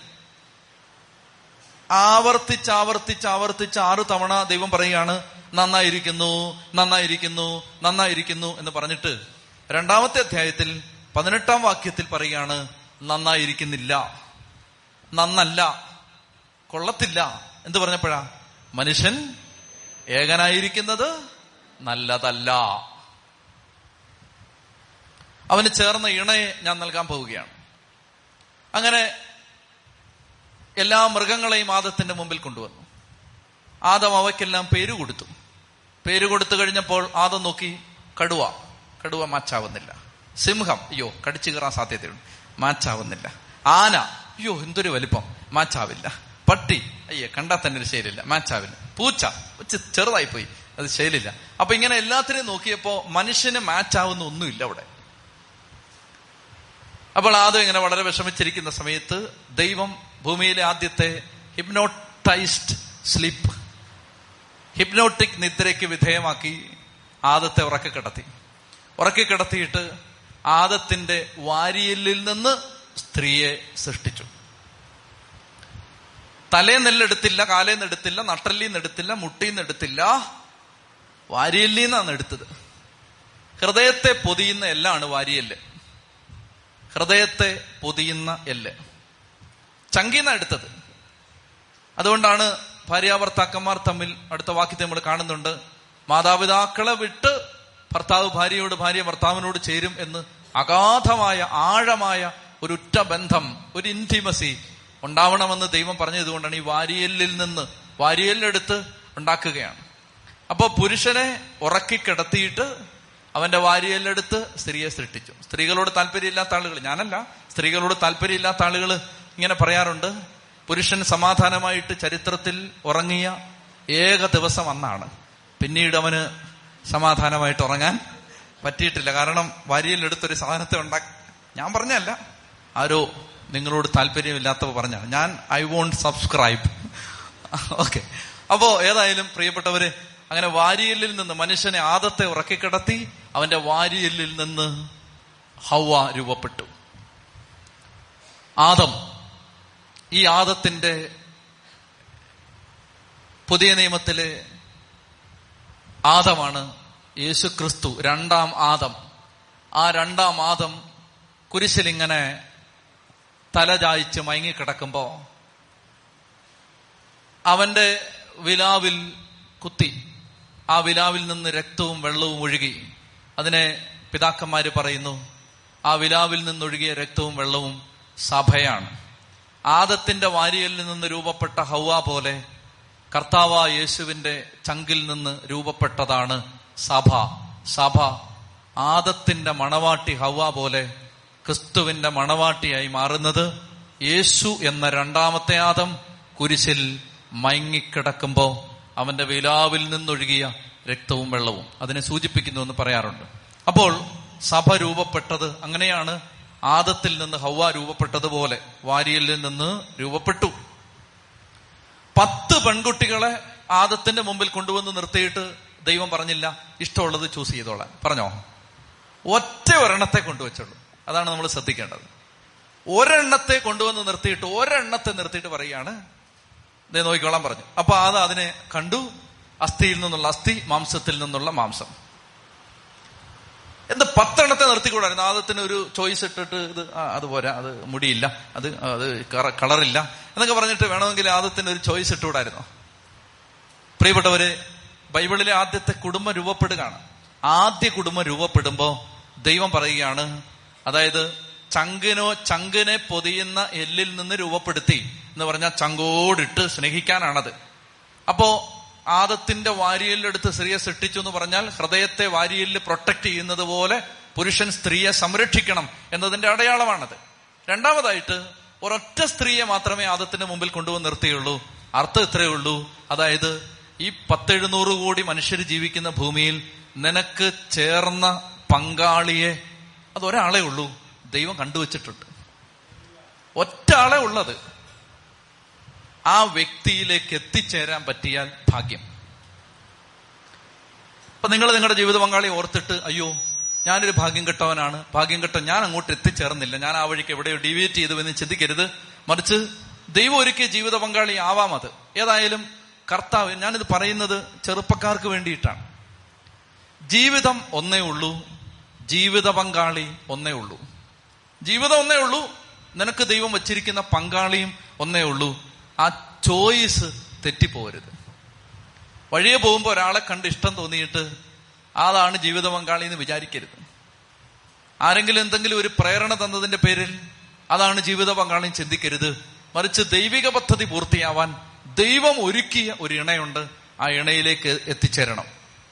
Speaker 1: ആവർത്തിച്ച് ആവർത്തിച്ച് ആവർത്തിച്ച് ആറ് തവണ ദൈവം പറയുകയാണ് നന്നായിരിക്കുന്നു നന്നായിരിക്കുന്നു നന്നായിരിക്കുന്നു എന്ന് പറഞ്ഞിട്ട് രണ്ടാമത്തെ അധ്യായത്തിൽ പതിനെട്ടാം വാക്യത്തിൽ പറയുകയാണ് നന്നായിരിക്കുന്നില്ല നന്നല്ല കൊള്ളത്തില്ല എന്ത് പറഞ്ഞപ്പോഴാ മനുഷ്യൻ ഏകനായിരിക്കുന്നത് നല്ലതല്ല. അവന് ചേർന്ന ഇണയെ ഞാൻ നൽകാൻ പോവുകയാണ്. അങ്ങനെ എല്ലാ മൃഗങ്ങളെയും ആദത്തിന്റെ മുമ്പിൽ കൊണ്ടുവന്നു. ആദം അവയ്ക്കെല്ലാം പേര് കൊടുത്തു. പേര് കൊടുത്തു കഴിഞ്ഞപ്പോൾ ആദം നോക്കി കടുവ. കടുവ മാച്ചാവുന്നില്ല. സിംഹം അയ്യോ കടിച്ചു കയറാൻ സാധ്യതയുണ്ട്. മാച്ചാവുന്നില്ല. ആന അയ്യോ എന്തൊരു വലിപ്പം. മാച്ചാവില്ല. പട്ടി. അയ്യേ കണ്ടാൽ തന്നെ ഒരു ശൈലില്ല മാച്ചാവിന്. പൂച്ച. ചെറുതായി പോയി അത് ശൈലില്ല അപ്പൊ ഇങ്ങനെ എല്ലാത്തിനെയും നോക്കിയപ്പോ മനുഷ്യന് മാച്ചാവുന്ന ഒന്നുമില്ല അവിടെ. അപ്പോൾ ആദ്യം ഇങ്ങനെ വളരെ വിഷമിച്ചിരിക്കുന്ന സമയത്ത് ദൈവം ഭൂമിയിലെ ആദ്യത്തെ ഹിപ്നോട്ടൈസ്ഡ് സ്ലീപ്പ് ഹിപ്നോട്ടിക് നിദ്രയ്ക്ക് വിധേയമാക്കി ആദത്തെ ഉറക്കി കിടത്തി. ഉറക്കി കിടത്തിയിട്ട് ആദത്തിന്റെ വാരിയലിൽ നിന്ന് സ്ത്രീയെ സൃഷ്ടിച്ചു. തലേന്നെല്ലെടുത്തില്ല കാലേന്നെടുത്തില്ല എടുത്തില്ല മുട്ടിന്നെടുത്തില്ല വാരിയല്ലിന്നാണ് എടുത്തത്. ഹൃദയത്തെ പൊതിയുന്ന എല്ലാണ് വാരിയല്ല്. ഹൃദയത്തെ പൊതിയുന്ന എല്ല്. ചങ്കീന്ന എടുത്തത്. അതുകൊണ്ടാണ് ഭാര്യാഭർത്താക്കന്മാർ തമ്മിൽ അടുത്ത വാക്യത്തെ നമ്മൾ കാണുന്നുണ്ട്. മാതാപിതാക്കളെ വിട്ട് ഭർത്താവ് ഭാര്യയോട് ഭാര്യ ഭർത്താവിനോട് ചേരും എന്ന് അഗാധമായ ആഴമായ ഒരു ഉറ്റ ബന്ധം ഒരു ഇന്റിമസി ഉണ്ടാവണമെന്ന് ദൈവം പറഞ്ഞതുകൊണ്ടാണ് ഈ വാരിയലിൽ നിന്ന് വാരിയലിനെടുത്ത് ഉണ്ടാക്കുകയാണ്. അപ്പോൾ പുരുഷനെ ഉറക്കി കിടത്തിയിട്ട് അവന്റെ വാരിയലിനെടുത്ത് സ്ത്രീയെ സൃഷ്ടിച്ചു. സ്ത്രീകളോട് താല്പര്യമില്ലാത്ത ആളുകൾ ഞാനല്ല സ്ത്രീകളോട് താല്പര്യമില്ലാത്ത ആളുകൾ ഇങ്ങനെ പറയാറുണ്ട്. പുരുഷൻ സമാധാനമായിട്ട് ചരിത്രത്തിൽ ഉറങ്ങിയ ഏക ദിവസം അന്നാണ്. പിന്നീട് അവന് സമാധാനമായിട്ട് ഉറങ്ങാൻ പറ്റിയിട്ടില്ല. കാരണം വാരിയലെടുത്തൊരു സാധനത്തെ ഉണ്ടാക്കി ഞാൻ പറഞ്ഞല്ല ആരോ നിങ്ങളോട് താല്പര്യമില്ലാത്തവ പറഞ്ഞ ഞാൻ ഐ വോണ്ട് സബ്സ്ക്രൈബ് ഓക്കെ അപ്പോ ഏതായാലും പ്രിയപ്പെട്ടവര് അങ്ങനെ വാരിയലിൽ നിന്ന് മനുഷ്യനെ ആദത്തെ ഉറക്കിക്കിടത്തി അവന്റെ വാരിയലിൽ നിന്ന് ഹൗവ രൂപപ്പെട്ടു. ആദം ഈ ആദത്തിന്റെ പുതിയ നിയമത്തിലെ ആദമാണ് യേശു ക്രിസ്തു രണ്ടാം ആദം. ആ രണ്ടാം ആദം കുരിശിലിങ്ങനെ തലചായ്ച്ച് മയങ്ങിക്കിടക്കുമ്പോ അവന്റെ വിലാവിൽ കുത്തി. ആ വിലാവിൽ നിന്ന് രക്തവും വെള്ളവും ഒഴുകി. അതിനെ പിതാക്കന്മാര് പറയുന്നു ആ വിലാവിൽ നിന്നൊഴുകിയ രക്തവും വെള്ളവും സഭയാണ്. ആദത്തിന്റെ വാരിയലിൽ നിന്ന് രൂപപ്പെട്ട ഹൗവ പോലെ കർത്താവ യേശുവിന്റെ ചങ്കിൽ നിന്ന് രൂപപ്പെട്ടതാണ് സഭ. സഭ ആദത്തിന്റെ മണവാട്ടി ഹൗവ പോലെ ക്രിസ്തുവിന്റെ മണവാട്ടിയായി മാറുന്നത് യേശു എന്ന രണ്ടാമത്തെ ആദം കുരിശിൽ മയങ്ങിക്കിടക്കുമ്പോ അവന്റെ വിലാവിൽ നിന്നൊഴുകിയ രക്തവും വെള്ളവും അതിനെ സൂചിപ്പിക്കുന്നു എന്ന് പറയാറുണ്ട്. അപ്പോൾ സഭ രൂപപ്പെട്ടത് അങ്ങനെയാണ്. ആദത്തിൽ നിന്ന് ഹൗവ രൂപപ്പെട്ടതുപോലെ വാരിയിൽ നിന്ന് രൂപപ്പെട്ടു. പത്ത് പെൺകുട്ടികളെ ആദത്തിന്റെ മുമ്പിൽ കൊണ്ടുവന്ന് നിർത്തിയിട്ട് ദൈവം പറഞ്ഞില്ല ഇഷ്ടമുള്ളത് ചൂസ് ചെയ്തോളാൻ. പറഞ്ഞോ? ഒറ്റ ഒരെണ്ണത്തെ കൊണ്ടുവച്ചുള്ളൂ. അതാണ് നമ്മൾ ശ്രദ്ധിക്കേണ്ടത്. ഒരെണ്ണത്തെ കൊണ്ടുവന്ന് നിർത്തിയിട്ട് ഒരെണ്ണത്തെ നിർത്തിയിട്ട് പറയുകയാണ് ദേ നോക്കിക്കോളാൻ പറഞ്ഞു. അപ്പൊ അത് അതിനെ കണ്ടു അസ്ഥിയിൽ നിന്നുള്ള അസ്ഥി മാംസത്തിൽ നിന്നുള്ള മാംസം. എന്ത് പത്തെണ്ണത്തെ നിർത്തിക്കൂടായിരുന്നു? ആദത്തിന് ഒരു ചോയ്സ് ഇട്ടിട്ട് ഇത് അത് പോരാ അത് മുടിയില്ല അത് അത് കളറില്ല എന്നൊക്കെ പറഞ്ഞിട്ട് വേണമെങ്കിൽ ആദത്തിന് ഒരു ചോയ്സ് ഇട്ടുകൂടായിരുന്നു? പ്രിയപ്പെട്ടവര് ബൈബിളിലെ ആദ്യത്തെ കുടുംബം രൂപപ്പെടുകയാണ്. ആദ്യ കുടുംബം രൂപപ്പെടുമ്പോ ദൈവം പറയുകയാണ് അതായത് ചങ്കിനോ ചങ്കിനെ പൊതിയുന്ന എല്ലിൽ നിന്ന് രൂപപ്പെടുത്തി എന്ന് പറഞ്ഞാൽ ചങ്കോടിട്ട് സ്നേഹിക്കാനാണത്. അപ്പോ ആദത്തിന്റെ വാരിയലെടുത്ത് സ്ത്രീയെ സൃഷ്ടിച്ചു എന്ന് പറഞ്ഞാൽ ഹൃദയത്തെ വാരിയലിൽ പ്രൊട്ടക്ട് ചെയ്യുന്നത് പോലെ പുരുഷൻ സ്ത്രീയെ സംരക്ഷിക്കണം എന്നതിന്റെ അടയാളമാണത്. രണ്ടാമതായിട്ട് ഒരൊറ്റ സ്ത്രീയെ മാത്രമേ ആദത്തിന്റെ മുമ്പിൽ കൊണ്ടുവന്ന് നിർത്തിയുള്ളൂ. അർത്ഥം ഇത്രയേ ഉള്ളൂ. അതായത് ഈ പത്തെഴുന്നൂറ് കോടി മനുഷ്യർ ജീവിക്കുന്ന ഭൂമിയിൽ നിനക്ക് ചേർന്ന പങ്കാളിയെ അതൊരാളെ ഉള്ളൂ. ദൈവം കണ്ടുവച്ചിട്ടുണ്ട്. ഒറ്റ ആളെ ഉള്ളത്. ആ വ്യക്തിയിലേക്ക് എത്തിച്ചേരാൻ പറ്റിയാൽ ഭാഗ്യം. അപ്പൊ നിങ്ങൾ നിങ്ങളുടെ ജീവിത പങ്കാളി ഓർത്തിട്ട് അയ്യോ ഞാനൊരു ഭാഗ്യം കെട്ടവനാണ്. ഭാഗ്യം കെട്ട ഞാൻ അങ്ങോട്ട് എത്തിച്ചേർന്നില്ല. ഞാൻ ആ വഴിക്ക് എവിടെയോ ഡിവേറ്റ് ചെയ്തു എന്ന് ചിന്തിക്കരുത്. മറിച്ച് ദൈവം ഒരുക്കിയ ജീവിത പങ്കാളി ആവാം അത്. ഏതായാലും കർത്താവ് ഞാനിത് പറയുന്നത് ചെറുപ്പക്കാർക്ക് വേണ്ടിയിട്ടാണ്. ജീവിതം ഒന്നേ ഉള്ളൂ ജീവിത പങ്കാളി ഒന്നേ ഉള്ളൂ. ജീവിതം ഒന്നേ ഉള്ളൂ. നിനക്ക് ദൈവം വച്ചിരിക്കുന്ന പങ്കാളിയും ഒന്നേ ഉള്ളൂ. ആ ചോയ്സ് തെറ്റിപ്പോരുത്. വഴിയെ പോകുമ്പോൾ ഒരാളെ കണ്ട് ഇഷ്ടം തോന്നിയിട്ട് അതാണ് ജീവിത പങ്കാളി എന്ന് വിചാരിക്കരുത്. ആരെങ്കിലും എന്തെങ്കിലും ഒരു പ്രേരണ തന്നതിന്റെ പേരിൽ അതാണ് ജീവിത പങ്കാളി ചിന്തിക്കരുത്. മറിച്ച് ദൈവിക പദ്ധതി പൂർത്തിയാവാൻ ദൈവം ഒരുക്കിയ ഒരു ഇണയുണ്ട്. ആ ഇണയിലേക്ക് എത്തിച്ചേരണം.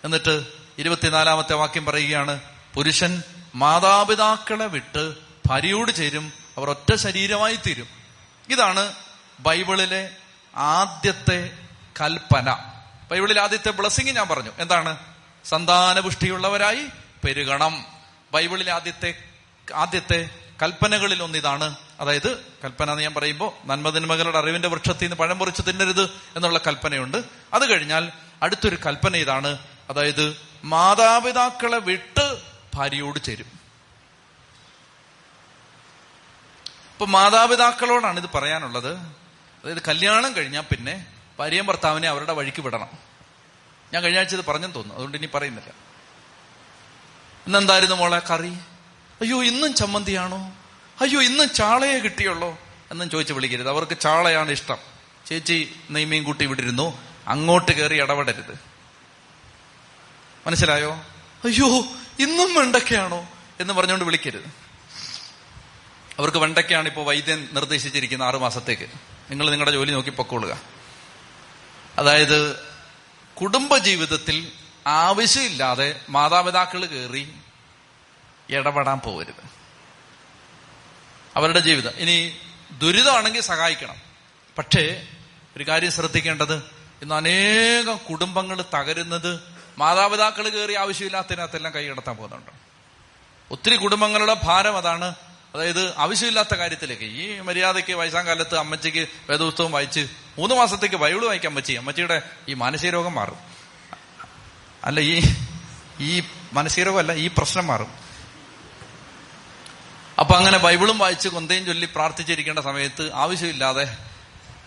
Speaker 1: എന്നിട്ട് ഇരുപത്തിനാലാമത്തെ വാക്യം പറയുകയാണ് പുരുഷൻ മാതാപിതാക്കളെ വിട്ട് ഭാര്യയോട് ചേരും അവർ ഒറ്റ ശരീരമായി തീരും. ഇതാണ് ബൈബിളിലെ ആദ്യത്തെ കൽപ്പന. ബൈബിളിലെ ആദ്യത്തെ ബ്ലസ്സിങ് ഞാൻ പറഞ്ഞു. എന്താണ്? സന്താനപുഷ്ടിയുള്ളവരായി പെരുകണം. ബൈബിളിലെ ആദ്യത്തെ ആദ്യത്തെ കൽപ്പനകളിൽ ഒന്നിതാണ്. അതായത് കൽപ്പന എന്ന് ഞാൻ പറയുമ്പോൾ നന്മതിന്മകളുടെ അറിവിന്റെ വൃക്ഷത്തിൽ നിന്ന് പഴം പൊറിച്ച് തിന്നരുത് എന്നുള്ള കൽപ്പനയുണ്ട്. അത് കഴിഞ്ഞാൽ അടുത്തൊരു കൽപ്പന ഇതാണ്. അതായത് മാതാപിതാക്കളെ വിട്ട് ഭാര്യയോട് ചേരും. ഇപ്പൊ മാതാപിതാക്കളോടാണ് ഇത് പറയാനുള്ളത്. അതായത് കല്യാണം കഴിഞ്ഞാൽ പിന്നെ ഭാര്യയും ഭർത്താവിനെ അവരുടെ വഴിക്ക് വിടണം. ഞാൻ കഴിഞ്ഞ ആഴ്ച ഇത് പറഞ്ഞെന്ന് തോന്നുന്നു. അതുകൊണ്ട് ഇനി പറയുന്നില്ല. ഇന്നെന്തായിരുന്നു മോളെ കറി? അയ്യോ ഇന്നും ചമ്മന്തിയാണോ? അയ്യോ ഇന്നും ചാളയെ കിട്ടിയുള്ളോ? എന്നും ചോദിച്ച് വിളിക്കരുത്. അവർക്ക് ചാളയാണ് ഇഷ്ടം. ചേച്ചി നെയ്മീൻ കൂട്ടി വിട്ടിരുന്നു. അങ്ങോട്ട് കയറി ഇടപെടരുത്. മനസ്സിലായോ? അയ്യോ ഇന്നും വെണ്ടക്കയാണോ എന്ന് പറഞ്ഞുകൊണ്ട് വിളിക്കരുത്. അവർക്ക് വെണ്ടക്കയാണ് ഇപ്പോൾ വൈദ്യൻ നിർദ്ദേശിച്ചിരിക്കുന്ന ആറു മാസത്തേക്ക്. നിങ്ങൾ നിങ്ങളുടെ ജോലി നോക്കി പൊക്കോളുക. അതായത് കുടുംബജീവിതത്തിൽ ആവശ്യമില്ലാതെ മാതാപിതാക്കൾ കയറി ഇടപെടാൻ പോകരുത്. അവരുടെ ജീവിതം. ഇനി ദുരിതമാണെങ്കിൽ സഹായിക്കണം. പക്ഷേ ഒരു കാര്യം ശ്രദ്ധിക്കേണ്ടത് ഇന്ന് അനേകം കുടുംബങ്ങൾ തകരുന്നത് മാതാപിതാക്കൾ കയറി ആവശ്യമില്ലാത്തതിനകത്തെല്ലാം കൈ കടത്താൻ പോകുന്നുണ്ട്. ഒത്തിരി കുടുംബങ്ങളുടെ ഭാരം അതാണ്. അതായത് ആവശ്യമില്ലാത്ത കാര്യത്തിലേക്ക്. ഈ മര്യാദയ്ക്ക് വയസ്സാം കാലത്ത് അമ്മച്ചിക്ക് വേദപുസ്തകം വായിച്ച് മൂന്ന് മാസത്തേക്ക് ബൈബിൾ വായിക്കാൻ പറ്റി. അമ്മച്ചിയുടെ ഈ മാനസിക രോഗം മാറും. അല്ല ഈ ഈ മാനസിക രോഗമല്ല ഈ പ്രശ്നം മാറും. അപ്പൊ അങ്ങനെ ബൈബിളും വായിച്ച് കൊന്തയും ചൊല്ലി പ്രാർത്ഥിച്ചിരിക്കേണ്ട സമയത്ത് ആവശ്യമില്ലാതെ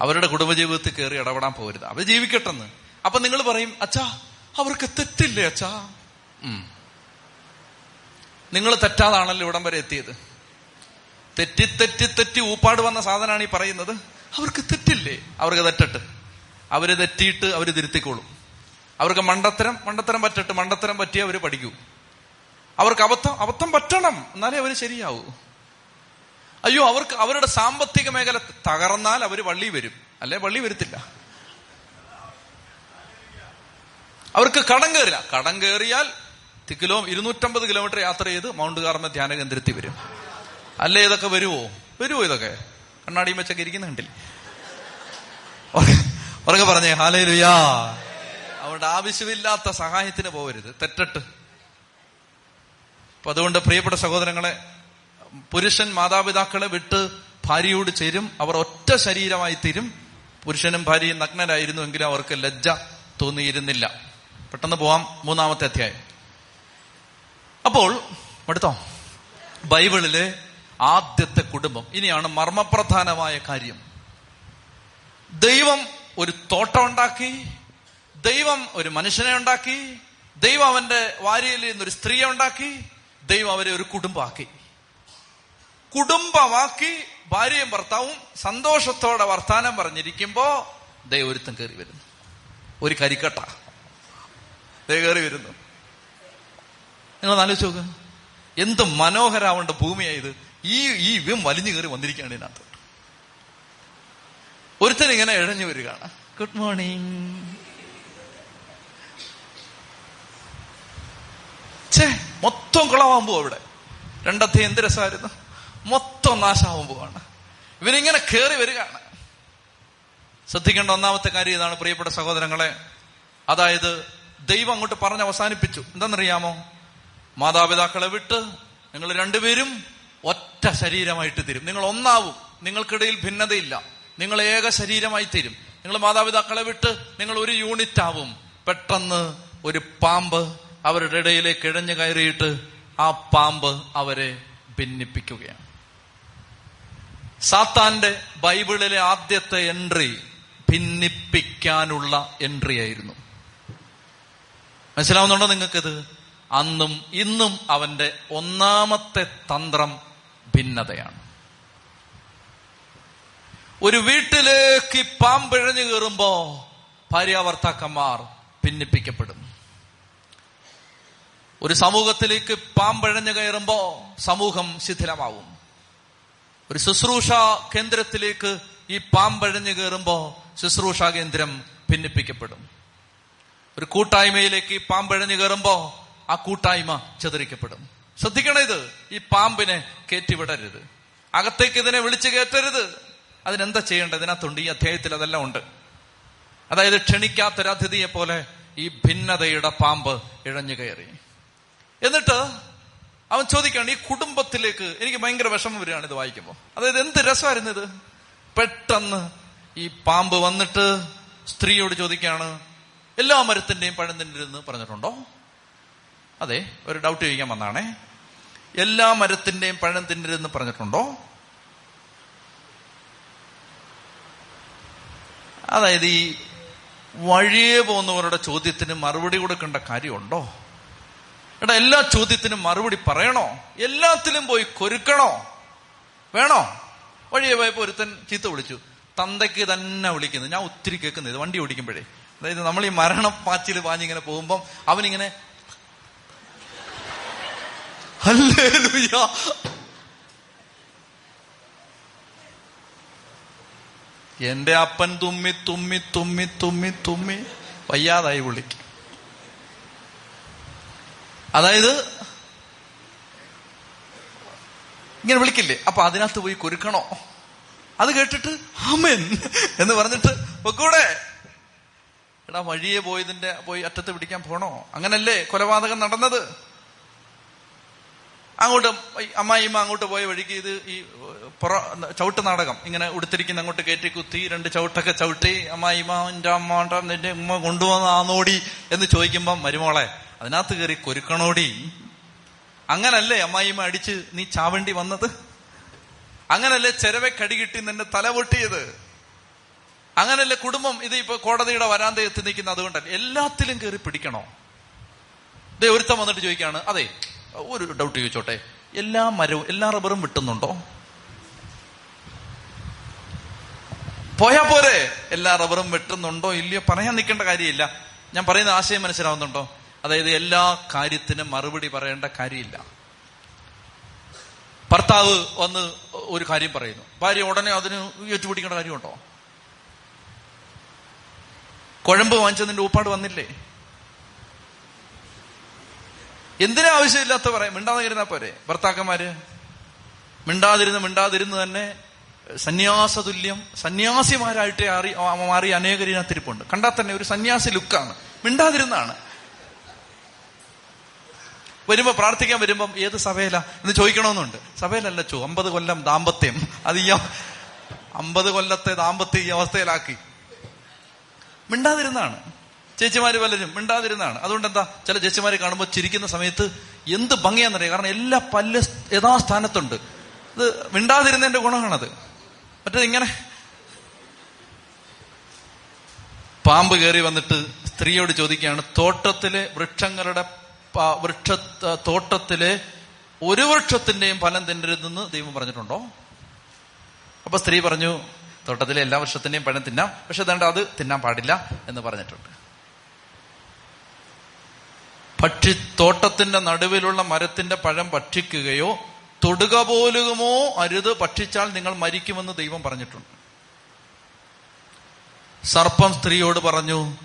Speaker 1: അവരുടെ കുടുംബജീവിതത്തിൽ കയറി ഇടപെടാൻ പോകരുത് അവർ ജീവിക്കട്ടെന്ന്. അപ്പൊ നിങ്ങൾ പറയും അച്ഛാ അവർക്ക് തെറ്റില്ലേ അച്ഛാ? നിങ്ങൾ തെറ്റാതാണല്ലോ ഇവിടം വരെ എത്തിയത്. തെറ്റി തെറ്റി തെറ്റി ഊപ്പാട് വന്ന സാധനമാണ് ഈ പറയുന്നത്. അവർക്ക് തെറ്റില്ലേ? അവർക്ക് തെറ്റട്ട്. അവർ തെറ്റിയിട്ട് അവർ തിരുത്തിക്കോളും. അവർക്ക് മണ്ടത്തരം മണ്ടത്തരം പറ്റട്ട് മണ്ടത്തരം പറ്റിയേ അവർ പഠിക്കൂ. അവർക്ക് അബദ്ധം അബദ്ധം പറ്റണം. എന്നാലേ അവർ ശരിയാവൂ. അയ്യോ അവർക്ക് അവരുടെ സാമ്പത്തിക മേഖല തകർന്നാൽ അവർ വള്ളി വരും. അല്ലെ? വള്ളി വരുത്തില്ല. അവർക്ക് കടം കയറില്ല. കടം കയറിയാൽ കിലോ ഇരുന്നൂറ്റമ്പത് കിലോമീറ്റർ യാത്ര ചെയ്ത് മൗണ്ട് കാർമ ധ്യാന കേന്ദ്രത്തിൽ വരും. അല്ലേ ഇതൊക്കെ വരുമോ വരുമോ ഇതൊക്കെ? കണ്ണാടിയും വെച്ചൊക്കെ ഇരിക്കുന്ന കണ്ടില്ല? ഉറക്കെ പറഞ്ഞേ ഹാലേ ലുയാ അവരുടെ ആവശ്യമില്ലാത്ത സഹായത്തിന് പോകരുത് തെറ്റട്ട്. അപ്പൊ അതുകൊണ്ട് പ്രിയപ്പെട്ട സഹോദരങ്ങളെ പുരുഷൻ മാതാപിതാക്കളെ വിട്ട് ഭാര്യയോട് ചേരും. അവർ ഒറ്റ ശരീരമായി തീരും പുരുഷനും ഭാര്യയും നഗ്നരായിരുന്നു എങ്കിലും അവർക്ക് ലജ്ജ തോന്നിയിരുന്നില്ല. പെട്ടെന്ന് പോവാം. മൂന്നാമത്തെ അധ്യായം. അപ്പോൾ അടുത്തോ ബൈബിളിലെ ആദ്യത്തെ കുടുംബം. ഇനിയാണ് മർമ്മപ്രധാനമായ കാര്യം. ദൈവം ഒരു തോട്ടം ഉണ്ടാക്കി ദൈവം ഒരു മനുഷ്യനെ ഉണ്ടാക്കി ദൈവം അവന്റെ വാരിയിൽ നിന്നൊരു സ്ത്രീയെ ഉണ്ടാക്കി ദൈവം അവരെ ഒരു കുടുംബമാക്കി. കുടുംബമാക്കി ഭാര്യയും ഭർത്താവും സന്തോഷത്തോടെ വർത്താനം പറഞ്ഞിരിക്കുമ്പോ ദൈവം ഒരുത്തം കയറി വരുന്നു. ഒരു കരിക്കട്ട. ദൈവം കയറി വരുന്നു. നിങ്ങൾ ആലോചിച്ച് നോക്ക്. എന്ത് മനോഹരാവേണ്ട ഭൂമിയായത് ഈ ഈ ഇവൻ വലിഞ്ഞു കയറി വന്നിരിക്കുകയാണ് ഇതിനകത്ത്. ഒരുത്തൻ ഇങ്ങനെ ഇഴഞ്ഞു വരികയാണ്. ഗുഡ് മോർണിംഗ് ഛേ മൊത്തം കുളമാവാൻ പോവാ അവിടെ രണ്ടത്തെ എന്ത് രസമായിരുന്നു? മൊത്തം നാശമാവാൻ പോവാണ്. ഇവരിങ്ങനെ കയറി വരികയാണ്. ശ്രദ്ധിക്കേണ്ട ഒന്നാമത്തെ കാര്യം ഇതാണ് പ്രിയപ്പെട്ട സഹോദരങ്ങളെ. അതായത് ദൈവം അങ്ങോട്ട് പറഞ്ഞ് അവസാനിപ്പിച്ചു. എന്താണെന്നറിയാമോ? മാതാപിതാക്കളെ വിട്ട് നിങ്ങൾ രണ്ടുപേരും ഒറ്റ ശരീരമായിട്ട് തീരും. നിങ്ങൾ ഒന്നാവും. നിങ്ങൾക്കിടയിൽ ഭിന്നതയില്ല. നിങ്ങൾ ഏക ശരീരമായി തീരും. നിങ്ങൾ മാതാപിതാക്കളെ വിട്ട് നിങ്ങൾ ഒരു യൂണിറ്റ് ആവും. പെട്ടെന്ന് ഒരു പാമ്പ് അവരുടെ ഇടയിലേക്ക് ഇഴഞ്ഞു കയറിയിട്ട് ആ പാമ്പ് അവരെ ഭിന്നിപ്പിക്കുകയാണ്. സാത്താന്റെ ബൈബിളിലെ ആദ്യത്തെ എൻട്രി ഭിന്നിപ്പിക്കാനുള്ള എൻട്രി ആയിരുന്നു മനസ്സിലാവുന്നുണ്ടോ നിങ്ങൾക്കിത്? അന്നും ഇന്നും അവന്റെ ഒന്നാമത്തെ തന്ത്രം ഭിന്നതയാണ്. ഒരു വീട്ടിലേക്ക് പാമ്പിഴഞ്ഞു കയറുമ്പോ ഭാര്യാവർത്താക്കന്മാർ ഭിന്നിപ്പിക്കപ്പെടും. ഒരു സമൂഹത്തിലേക്ക് പാമ്പഴഞ്ഞു കയറുമ്പോ സമൂഹം ശിഥിലമാവും. ഒരു ശുശ്രൂഷ കേന്ദ്രത്തിലേക്ക് ഈ പാമ്പഴഞ്ഞു കയറുമ്പോ ശുശ്രൂഷ കേന്ദ്രം ഭിന്നിപ്പിക്കപ്പെടും. ഒരു കൂട്ടായ്മയിലേക്ക് പാമ്പഴഞ്ഞു കയറുമ്പോ ആ കൂട്ടായ്മ ചെതറിക്കപ്പെടും. ശ്രദ്ധിക്കണം ഇത്. ഈ പാമ്പിനെ കയറ്റിവിടരുത് അകത്തേക്ക് ഇതിനെ വിളിച്ചു കയറ്റരുത്. അതിനെന്താ ചെയ്യേണ്ടത്? ഇതിനകത്തുണ്ട്. ഈ അധ്യായത്തിൽ അതെല്ലാം ഉണ്ട്. അതായത് ക്ഷണിക്കാത്തൊരതിഥിയെ പോലെ ഈ ഭിന്നതയുടെ പാമ്പ് ഇഴഞ്ഞു കയറി. എന്നിട്ട് അവൻ ചോദിക്കാണ് ഈ കുടുംബത്തിലേക്ക് എനിക്ക് ഭയങ്കര വിഷമം വരികയാണ് ഇത് വായിക്കുമ്പോൾ അതായത് എന്ത് രസമായിരുന്നു ഇത്? പെട്ടെന്ന് ഈ പാമ്പ് വന്നിട്ട് സ്ത്രീയോട് ചോദിക്കാണ് എല്ലാ മരത്തിന്റെയും പഴം തിന്നരുതെന്ന് പറഞ്ഞിട്ടുണ്ടോ? അതെ ഒരു ഡൗട്ട് ചോദിക്കാൻ വന്നാണേ. എല്ലാ മരത്തിന്റെയും പഴം തിന്നരുതെന്ന് പറഞ്ഞിട്ടുണ്ടോ? അതായത് ഈ വഴിയെ പോകുന്നവരുടെ ചോദ്യത്തിന് മറുപടി കൊടുക്കേണ്ട കാര്യമുണ്ടോ? എടാ എല്ലാ ചോദ്യത്തിനും മറുപടി പറയണോ? എല്ലാത്തിലും പോയി കൊരുക്കണോ? വേണോ? വഴിയെ പോയപ്പോ ഒരുത്തൻ ചീത്ത വിളിച്ചു. തന്തയ്ക്ക് തന്നെ വിളിക്കുന്നത് ഞാൻ ഒത്തിരി കേൾക്കുന്നത് വണ്ടി ഓടിക്കുമ്പോഴേ. അതായത് നമ്മൾ ഈ മരണപ്പാച്ചിൽ പാഞ്ഞിങ്ങനെ പോകുമ്പം അവനിങ്ങനെ എന്റെ അപ്പൻ തുമ്മി തുമ്മി തുമ്മി തുമ്മി തുമ്മി വയ്യാതായി വിളിക്കും അതായത് ഇങ്ങനെ വിളിക്കില്ലേ? അപ്പൊ അതിനകത്ത് പോയി കൊരുക്കണോ? അത് കേട്ടിട്ട് അമ്മൻ എന്ന് പറഞ്ഞിട്ട് പൊക്കൂടെ. എടാ വഴിയെ പോയതിന്റെ പോയി അറ്റത്ത് പിടിക്കാൻ പോണോ? അങ്ങനല്ലേ കൊലപാതകം നടന്നത്? അങ്ങോട്ട് അമ്മായിമ്മ അങ്ങോട്ട് പോയ വഴിക്ക് ഇത് ഈ പുറ ചവിട്ട് നാടകം. ഇങ്ങനെ ഉടുത്തിരിക്കുന്ന അങ്ങോട്ട് കയറ്റി കുത്തി രണ്ട് ചവിട്ടൊക്കെ ചവിട്ടി അമ്മായിമ്മ അമ്മാന്റെ അമ്മ നിന്റെ ഉമ്മ കൊണ്ടുവന്നാന്നോടി എന്ന് ചോദിക്കുമ്പം മരുമോളെ അതിനകത്ത് കയറി കൊരുക്കണോടി? അങ്ങനല്ലേ അമ്മായിമ്മ അടിച്ച് നീ ചാവണ്ടി വന്നത്? അങ്ങനല്ലേ ചെരവെ കടികിട്ടി നിന്റെ തല പൊട്ടിയത്? അങ്ങനല്ലേ കുടുംബം ഇത് ഇപ്പൊ കോടതിയുടെ വരാന്ത എത്തി നിൽക്കുന്ന അതുകൊണ്ടല്ലേ? എല്ലാത്തിലും കയറി പിടിക്കണോ? ദേ ഒരുത്തം വന്നിട്ട് ചോദിക്കാണ് അതെ ഒരു ഡൗട്ട് ചോദിച്ചോട്ടെ എല്ലാ മരവും എല്ലാ റബ്ബറും വിട്ടുന്നുണ്ടോ? പോയാ പോരെ എല്ലാ റബ്ബറും വെട്ടുന്നുണ്ടോ? ഇല്ലയോ പറയാൻ നിൽക്കേണ്ട കാര്യമില്ല. ഞാൻ പറയുന്ന ആശയം മനസ്സിലാവുന്നുണ്ടോ? അതായത് എല്ലാ കാര്യത്തിനും മറുപടി പറയേണ്ട കാര്യമില്ല. ഭർത്താവ് വന്ന് ഒരു കാര്യം പറയുന്നു. ഭാര്യ ഉടനെ അതിന് ഏറ്റുപിടിക്കേണ്ട കാര്യമുണ്ടോ? കുഴമ്പ് വാങ്ങിച്ചതിന്റെ ഊപ്പാട് വന്നില്ലേ? എന്തിനാ ആവശ്യമില്ലാത്ത പറയാം? മിണ്ടാതിരുന്നാ പോരെ? ഭർത്താക്കന്മാര്? മിണ്ടാതിരുന്ന് മിണ്ടാതിരുന്ന് തന്നെ സന്യാസതുല്യം സന്യാസിമാരായിട്ട് അറി മാറി അനേകരിനകത്തിരിപ്പുണ്ട് കണ്ടാൽ തന്നെ ഒരു സന്യാസി ലുക്കാണ്. മിണ്ടാതിരുന്നാണ്. വരുമ്പോ പ്രാർത്ഥിക്കാൻ വരുമ്പം ഏത് സഭയിലാ? എന്ന് ചോദിക്കണമെന്നുണ്ട്. സഭയിലല്ല ചോ അമ്പത് കൊല്ലം ദാമ്പത്യം. അത് ഈ അമ്പത് കൊല്ലത്തെ ദാമ്പത്യം ഈ അവസ്ഥയിലാക്കി. മിണ്ടാതിരുന്നാണ്. ചേച്ചിമാര് പലരും മിണ്ടാതിരുന്നാണ്. അതുകൊണ്ട് എന്താ ചില ചേച്ചിമാരെ കാണുമ്പോൾ ചിരിക്കുന്ന സമയത്ത് എന്ത് ഭംഗിയാന്നറിയാം? കാരണം എല്ലാ പല്ല് യഥാസ്ഥാനത്തുണ്ട്. അത് മിണ്ടാതിരുന്നതിന്റെ ഗുണമാണത് മറ്റേ ഇങ്ങനെ പാമ്പ് കയറി വന്നിട്ട് സ്ത്രീയോട് ചോദിക്കുകയാണ് തോട്ടത്തിലെ വൃക്ഷങ്ങളുടെ വൃക്ഷ തോട്ടത്തിലെ ഒരു വൃക്ഷത്തിന്റെയും ഫലം തിന്നരുതെന്ന് ദൈവം പറഞ്ഞിട്ടുണ്ടോ? അപ്പൊ സ്ത്രീ പറഞ്ഞു തോട്ടത്തിലെ എല്ലാ വൃക്ഷത്തിന്റെയും പഴം തിന്നാം. പക്ഷെ അതേണ്ട അത് തിന്നാൻ പാടില്ല എന്ന് പറഞ്ഞിട്ടുണ്ട്. പക്ഷി തോട്ടത്തിന്റെ നടുവിലുള്ള മരത്തിന്റെ പഴം ഭക്ഷിക്കുകയോ തൊടുക പോലുമോ അരുത് ഭക്ഷിച്ചാൽ നിങ്ങൾ മരിക്കുമെന്ന് ദൈവം പറഞ്ഞിട്ടുണ്ട്. സർപ്പം സ്ത്രീയോട് പറഞ്ഞു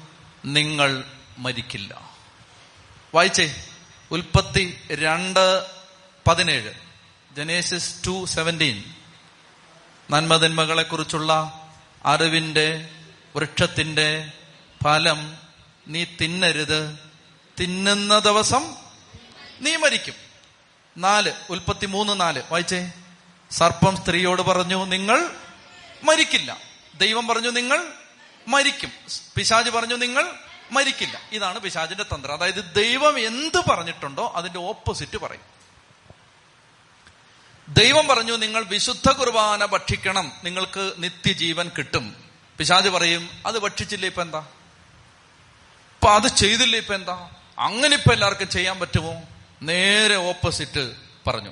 Speaker 1: നിങ്ങൾ മരിക്കില്ല. വായിച്ചേ ഉൽപ്പത്തി രണ്ട് പതിനേഴ് ജനേസിസ് ടു സെവന്റീൻ നന്മതിന്മകളെ കുറിച്ചുള്ള അറിവിന്റെ വൃക്ഷത്തിന്റെ ഫലം നീ തിന്നരുത്. തിന്നുന്ന ദിവസം നീ മരിക്കും. നാല് ഉൽപ്പത്തി മൂന്ന് നാല്. വായിച്ചേ. സർപ്പം സ്ത്രീയോട് പറഞ്ഞു നിങ്ങൾ മരിക്കില്ല. ദൈവം പറഞ്ഞു നിങ്ങൾ മരിക്കും. പിശാജ് പറഞ്ഞു നിങ്ങൾ മരിക്കില്ല. ഇതാണ് പിശാജിന്റെ തന്ത്രം. അതായത് ദൈവം എന്ത് പറഞ്ഞിട്ടുണ്ടോ അതിന്റെ ഓപ്പോസിറ്റ് പറയും. ദൈവം പറഞ്ഞു നിങ്ങൾ വിശുദ്ധ കുർബാന ഭക്ഷിക്കണം. നിങ്ങൾക്ക് നിത്യജീവൻ കിട്ടും. പിശാജ് പറയും അത് ഭക്ഷിച്ചില്ല ഇപ്പൊ എന്താ? ഇപ്പൊ അത് ചെയ്തില്ല ഇപ്പൊ എന്താ? അങ്ങനെ ഇപ്പൊ എല്ലാവർക്കും ചെയ്യാൻ പറ്റുമോ? നേരെ ഓപ്പോസിറ്റ് പറഞ്ഞു.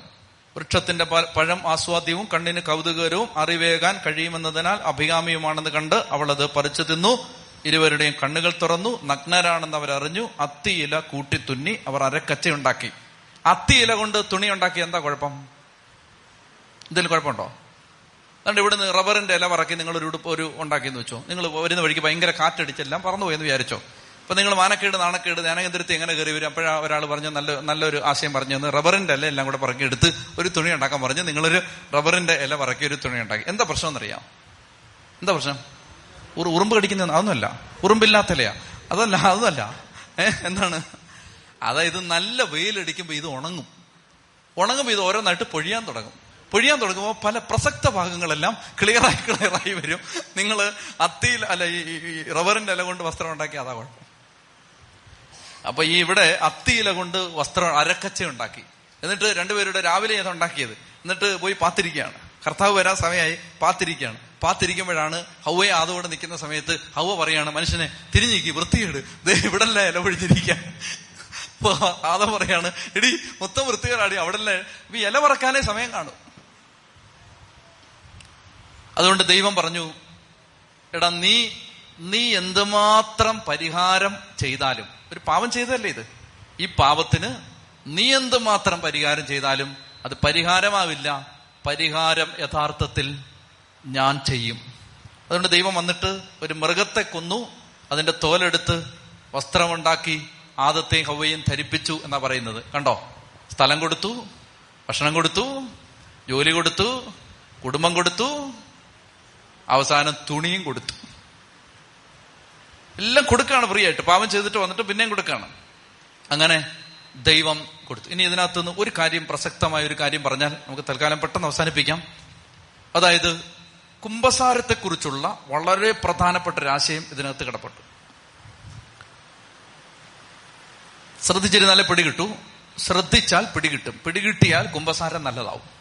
Speaker 1: വൃക്ഷത്തിന്റെ പഴം ആസ്വാദ്യവും കണ്ണിന് കൗതുകരവും അറിവേകാൻ കഴിയുമെന്നതിനാൽ അഭികാമിയുമാണെന്ന് കണ്ട് അവൾ അത് പറിച്ചു തിന്നു. ഇരുവരുടെയും കണ്ണുകൾ തുറന്നു. നഗ്നരാണെന്ന് അവർ അറിഞ്ഞു. അത്തിയില കൂട്ടിത്തുന്നി അവർ അരക്കച്ചയുണ്ടാക്കി അത്തിയില കൊണ്ട് തുണി ഉണ്ടാക്കി എന്താ കുഴപ്പം? എന്തെങ്കിലും കുഴപ്പമുണ്ടോ? അതുകൊണ്ട് ഇവിടുന്ന് റബ്ബറിന്റെ ഇല പറക്കി നിങ്ങൾ ഒരു ഉടുപ്പ് ഒരു ഉണ്ടാക്കിയെന്ന് വെച്ചോ. നിങ്ങൾ വരുന്ന വഴിക്ക് ഭയങ്കര കാറ്റടിച്ചെല്ലാം പറന്നുപോയെന്ന് വിചാരിച്ചോ. അപ്പൊ നിങ്ങൾ മാനക്കേട് നാണക്കേട് ധ്യാനകേന്ദ്രത്തിൽ എങ്ങനെ കയറി വരും. അപ്പോഴാ ഒരാൾ പറഞ്ഞു നല്ല നല്ലൊരു ആശയം പറഞ്ഞു തന്നു റബ്ബറിന്റെ ഇല എല്ലാം കൂടെ പറക്കി എടുത്ത് ഒരു തുണി ഉണ്ടാക്കാൻ പറഞ്ഞു. നിങ്ങളൊരു റബ്ബറിന്റെ ഇല പറക്കി ഒരു തുണി ഉണ്ടാക്കി. എന്താ പ്രശ്നം എന്നറിയാം? എന്താ പ്രശ്നം? ഉറുമ്പ് കടിക്കുന്ന അതൊന്നുമല്ല. ഉറുമ്പില്ലാത്ത ഇലയാ. അതല്ല അതല്ല. ഏഹ് എന്താണ്? അതായത് നല്ല വെയിലടിക്കുമ്പോൾ ഇത് ഉണങ്ങും. ഉണങ്ങുമ്പോൾ ഇത് ഓരോന്നായിട്ട് പൊഴിയാൻ തുടങ്ങും. പൊഴിയാൻ തുടങ്ങുമ്പോൾ പല പ്രസക്ത ഭാഗങ്ങളെല്ലാം ക്ലിയറായി ക്ലിയറായി വരും. നിങ്ങൾ അത്തിയിൽ അല്ല ഈ റബ്ബറിന്റെ ഇല കൊണ്ട് വസ്ത്രം ഉണ്ടാക്കി അതാ കുഴപ്പം. അപ്പൊ ഈ ഇവിടെ അത്തിയില കൊണ്ട് വസ്ത്രം അരക്കച്ച ഉണ്ടാക്കി. എന്നിട്ട് രണ്ടുപേരുടെ രാവിലെ അത് ഉണ്ടാക്കിയത്? എന്നിട്ട് പോയി പാത്തിരിക്കുകയാണ്. കർത്താവ് വരാൻ സമയമായി പാത്തിരിക്കുകയാണ്. പാത്തിരിക്കുമ്പോഴാണ് ഹൗവയെ ആദോടെ നിൽക്കുന്ന സമയത്ത് ഹൗവ പറയാണ് മനുഷ്യനെ തിരിഞ്ഞിക്ക് വൃത്തികേട്. ദേ ഇവിടല്ല ഇല പൊഴിഞ്ഞിരിക്കാൻ അപ്പൊ ആദം പറയാണ് എടി മൊത്തം വൃത്തികേടാടി അവിടല്ലേ ഇല പറക്കാനേ സമയം കാണും. അതുകൊണ്ട് ദൈവം പറഞ്ഞു എടാ നീ നീ എന്തുമാത്രം പരിഹാരം ചെയ്താലും ഒരു പാവം ചെയ്തതല്ലേ ഇത്? ഈ പാവത്തിന് നീ എന്തുമാത്രം പരിഹാരം ചെയ്താലും അത് പരിഹാരമാവില്ല. പരിഹാരം യഥാർത്ഥത്തിൽ ഞാൻ ചെയ്യും. അതുകൊണ്ട് ദൈവം വന്നിട്ട് ഒരു മൃഗത്തെ കൊന്നു അതിന്റെ തോലെടുത്ത് വസ്ത്രമുണ്ടാക്കി ആദത്തെയും ഹവയും ധരിപ്പിച്ചു എന്നാ പറയുന്നത്. കണ്ടോ? സ്ഥലം കൊടുത്തു ഭക്ഷണം കൊടുത്തു ജോലി കൊടുത്തു കുടുംബം കൊടുത്തു അവസാനം തുണിയും കൊടുത്തു. എല്ലാം കൊടുക്കുകയാണ് ഫ്രീ ആയിട്ട് പാവം ചെയ്തിട്ട് വന്നിട്ട് പിന്നെയും കൊടുക്കുകയാണ് അങ്ങനെ ദൈവം കൊടുത്തു. ഇനി ഇതിനകത്തുനിന്ന് ഒരു കാര്യം പ്രസക്തമായ ഒരു കാര്യം പറഞ്ഞാൽ നമുക്ക് തൽക്കാലം പെട്ടെന്ന് അവസാനിപ്പിക്കാം. അതായത് കുംഭസാരത്തെക്കുറിച്ചുള്ള വളരെ പ്രധാനപ്പെട്ട ഒരു ആശയം ഇതിനകത്ത് കിടപ്പെട്ടു ശ്രദ്ധിച്ചിരുന്നാലേ പിടികിട്ടു. ശ്രദ്ധിച്ചാൽ പിടികിട്ടും. പിടികിട്ടിയാൽ കുംഭസാരം നല്ലതാവും.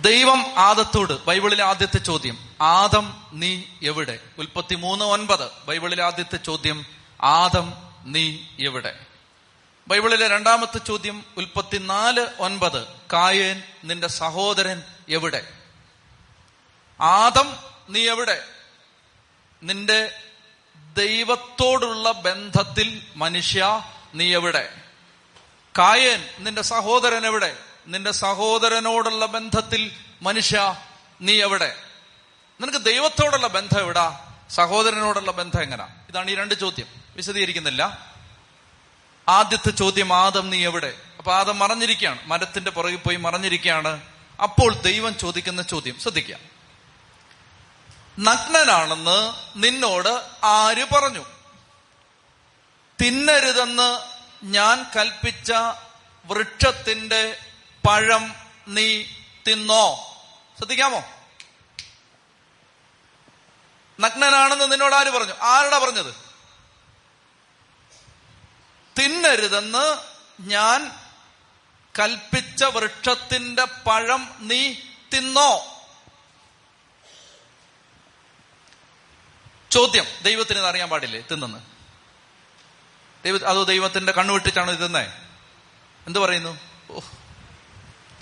Speaker 1: ദൈവം ആദത്തോട് ബൈബിളിലെ ആദ്യത്തെ ചോദ്യം ആദം നീ എവിടെ? ഉൽപ്പത്തി മൂന്ന് ഒൻപത് ബൈബിളിലെ ആദ്യത്തെ ചോദ്യം ആദം നീ എവിടെ? ബൈബിളിലെ രണ്ടാമത്തെ ചോദ്യം ഉൽപ്പത്തി നാല് ഒൻപത് കായേൻ നിന്റെ സഹോദരൻ എവിടെ? ആദം നീ എവിടെ? നിന്റെ ദൈവത്തോടുള്ള ബന്ധത്തിൽ മനുഷ്യ നീ എവിടെ? കായേൻ നിന്റെ സഹോദരൻ എവിടെ? നിന്റെ സഹോദരനോടുള്ള ബന്ധത്തിൽ മനുഷ്യ നീ എവിടെ? നിനക്ക് ദൈവത്തോടുള്ള ബന്ധം എവിടാ? സഹോദരനോടുള്ള ബന്ധം എങ്ങനാ? ഇതാണ് ഈ രണ്ട് ചോദ്യം. വിശദീകരിക്കുന്നില്ല. ആദ്യത്തെ ചോദ്യം ആദം നീ എവിടെ? അപ്പൊ ആദം മറഞ്ഞിരിക്കുകയാണ്. മരത്തിന്റെ പുറകിൽ പോയി മറഞ്ഞിരിക്കുകയാണ്. അപ്പോൾ ദൈവം ചോദിക്കുന്ന ചോദ്യം ശ്രദ്ധിക്കുക. നഗ്നനാണെന്ന് നിന്നോട് ആര് പറഞ്ഞു? തിന്നരുതെന്ന് ഞാൻ കൽപ്പിച്ച വൃക്ഷത്തിന്റെ പഴം നീ തിന്നോ? ശ്രദ്ധിക്കാമോ? നഗ്നനാണെന്ന് നിന്നോട് ആര് പറഞ്ഞു? ആരുടെ പറഞ്ഞത്? തിന്നരുതെന്ന് ഞാൻ കൽപ്പിച്ച വൃക്ഷത്തിന്റെ പഴം നീ തിന്നോ? ചോദ്യം. ദൈവത്തിന് ഇത് അറിയാൻ പാടില്ലേ? തിന്നെന്ന്. ദൈവ അതോ ദൈവത്തിന്റെ കണ്ണുവിട്ടിട്ടാണ് തിന്നേ? എന്ത് പറയുന്നു?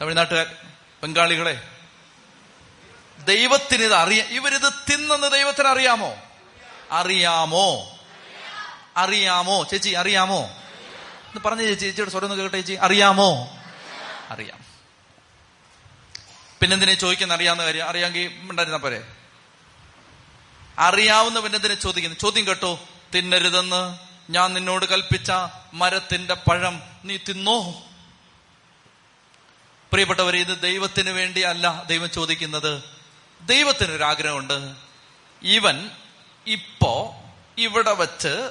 Speaker 1: തമിഴ്നാട്ടുകാർ ബംഗാളികളെ ദൈവത്തിന് ഇത് അറിയാം. ഇവരിത് തിന്നെന്ന് ദൈവത്തിന് അറിയാമോ? അറിയാമോ? അറിയാമോ? ചേച്ചി അറിയാമോ? എന്ന് പറഞ്ഞ ചേച്ചി ചേച്ചിയുടെ സ്വരം ഒന്ന് കേട്ടെ ചേച്ചി. അറിയാമോ? അറിയാം. പിന്നെന്തിനെ ചോദിക്കുന്ന അറിയാവുന്ന കാര്യം? അറിയാമെങ്കിൽ ഉണ്ടായിരുന്ന പോരെ? അറിയാവുന്ന പിന്നെന്തിനെ ചോദിക്കുന്നു? ചോദ്യം കേട്ടോ. തിന്നരുതെന്ന് ഞാൻ നിന്നോട് കൽപ്പിച്ച മരത്തിന്റെ പഴം നീ തിന്നോ? പ്രിയപ്പെട്ടവരെ ഇത് ദൈവത്തിന് വേണ്ടി അല്ല ദൈവം ചോദിക്കുന്നത്. ദൈവത്തിനൊരാഗ്രഹമുണ്ട്. ഇവൻ ഇപ്പോ ഇവിടെ വച്ച്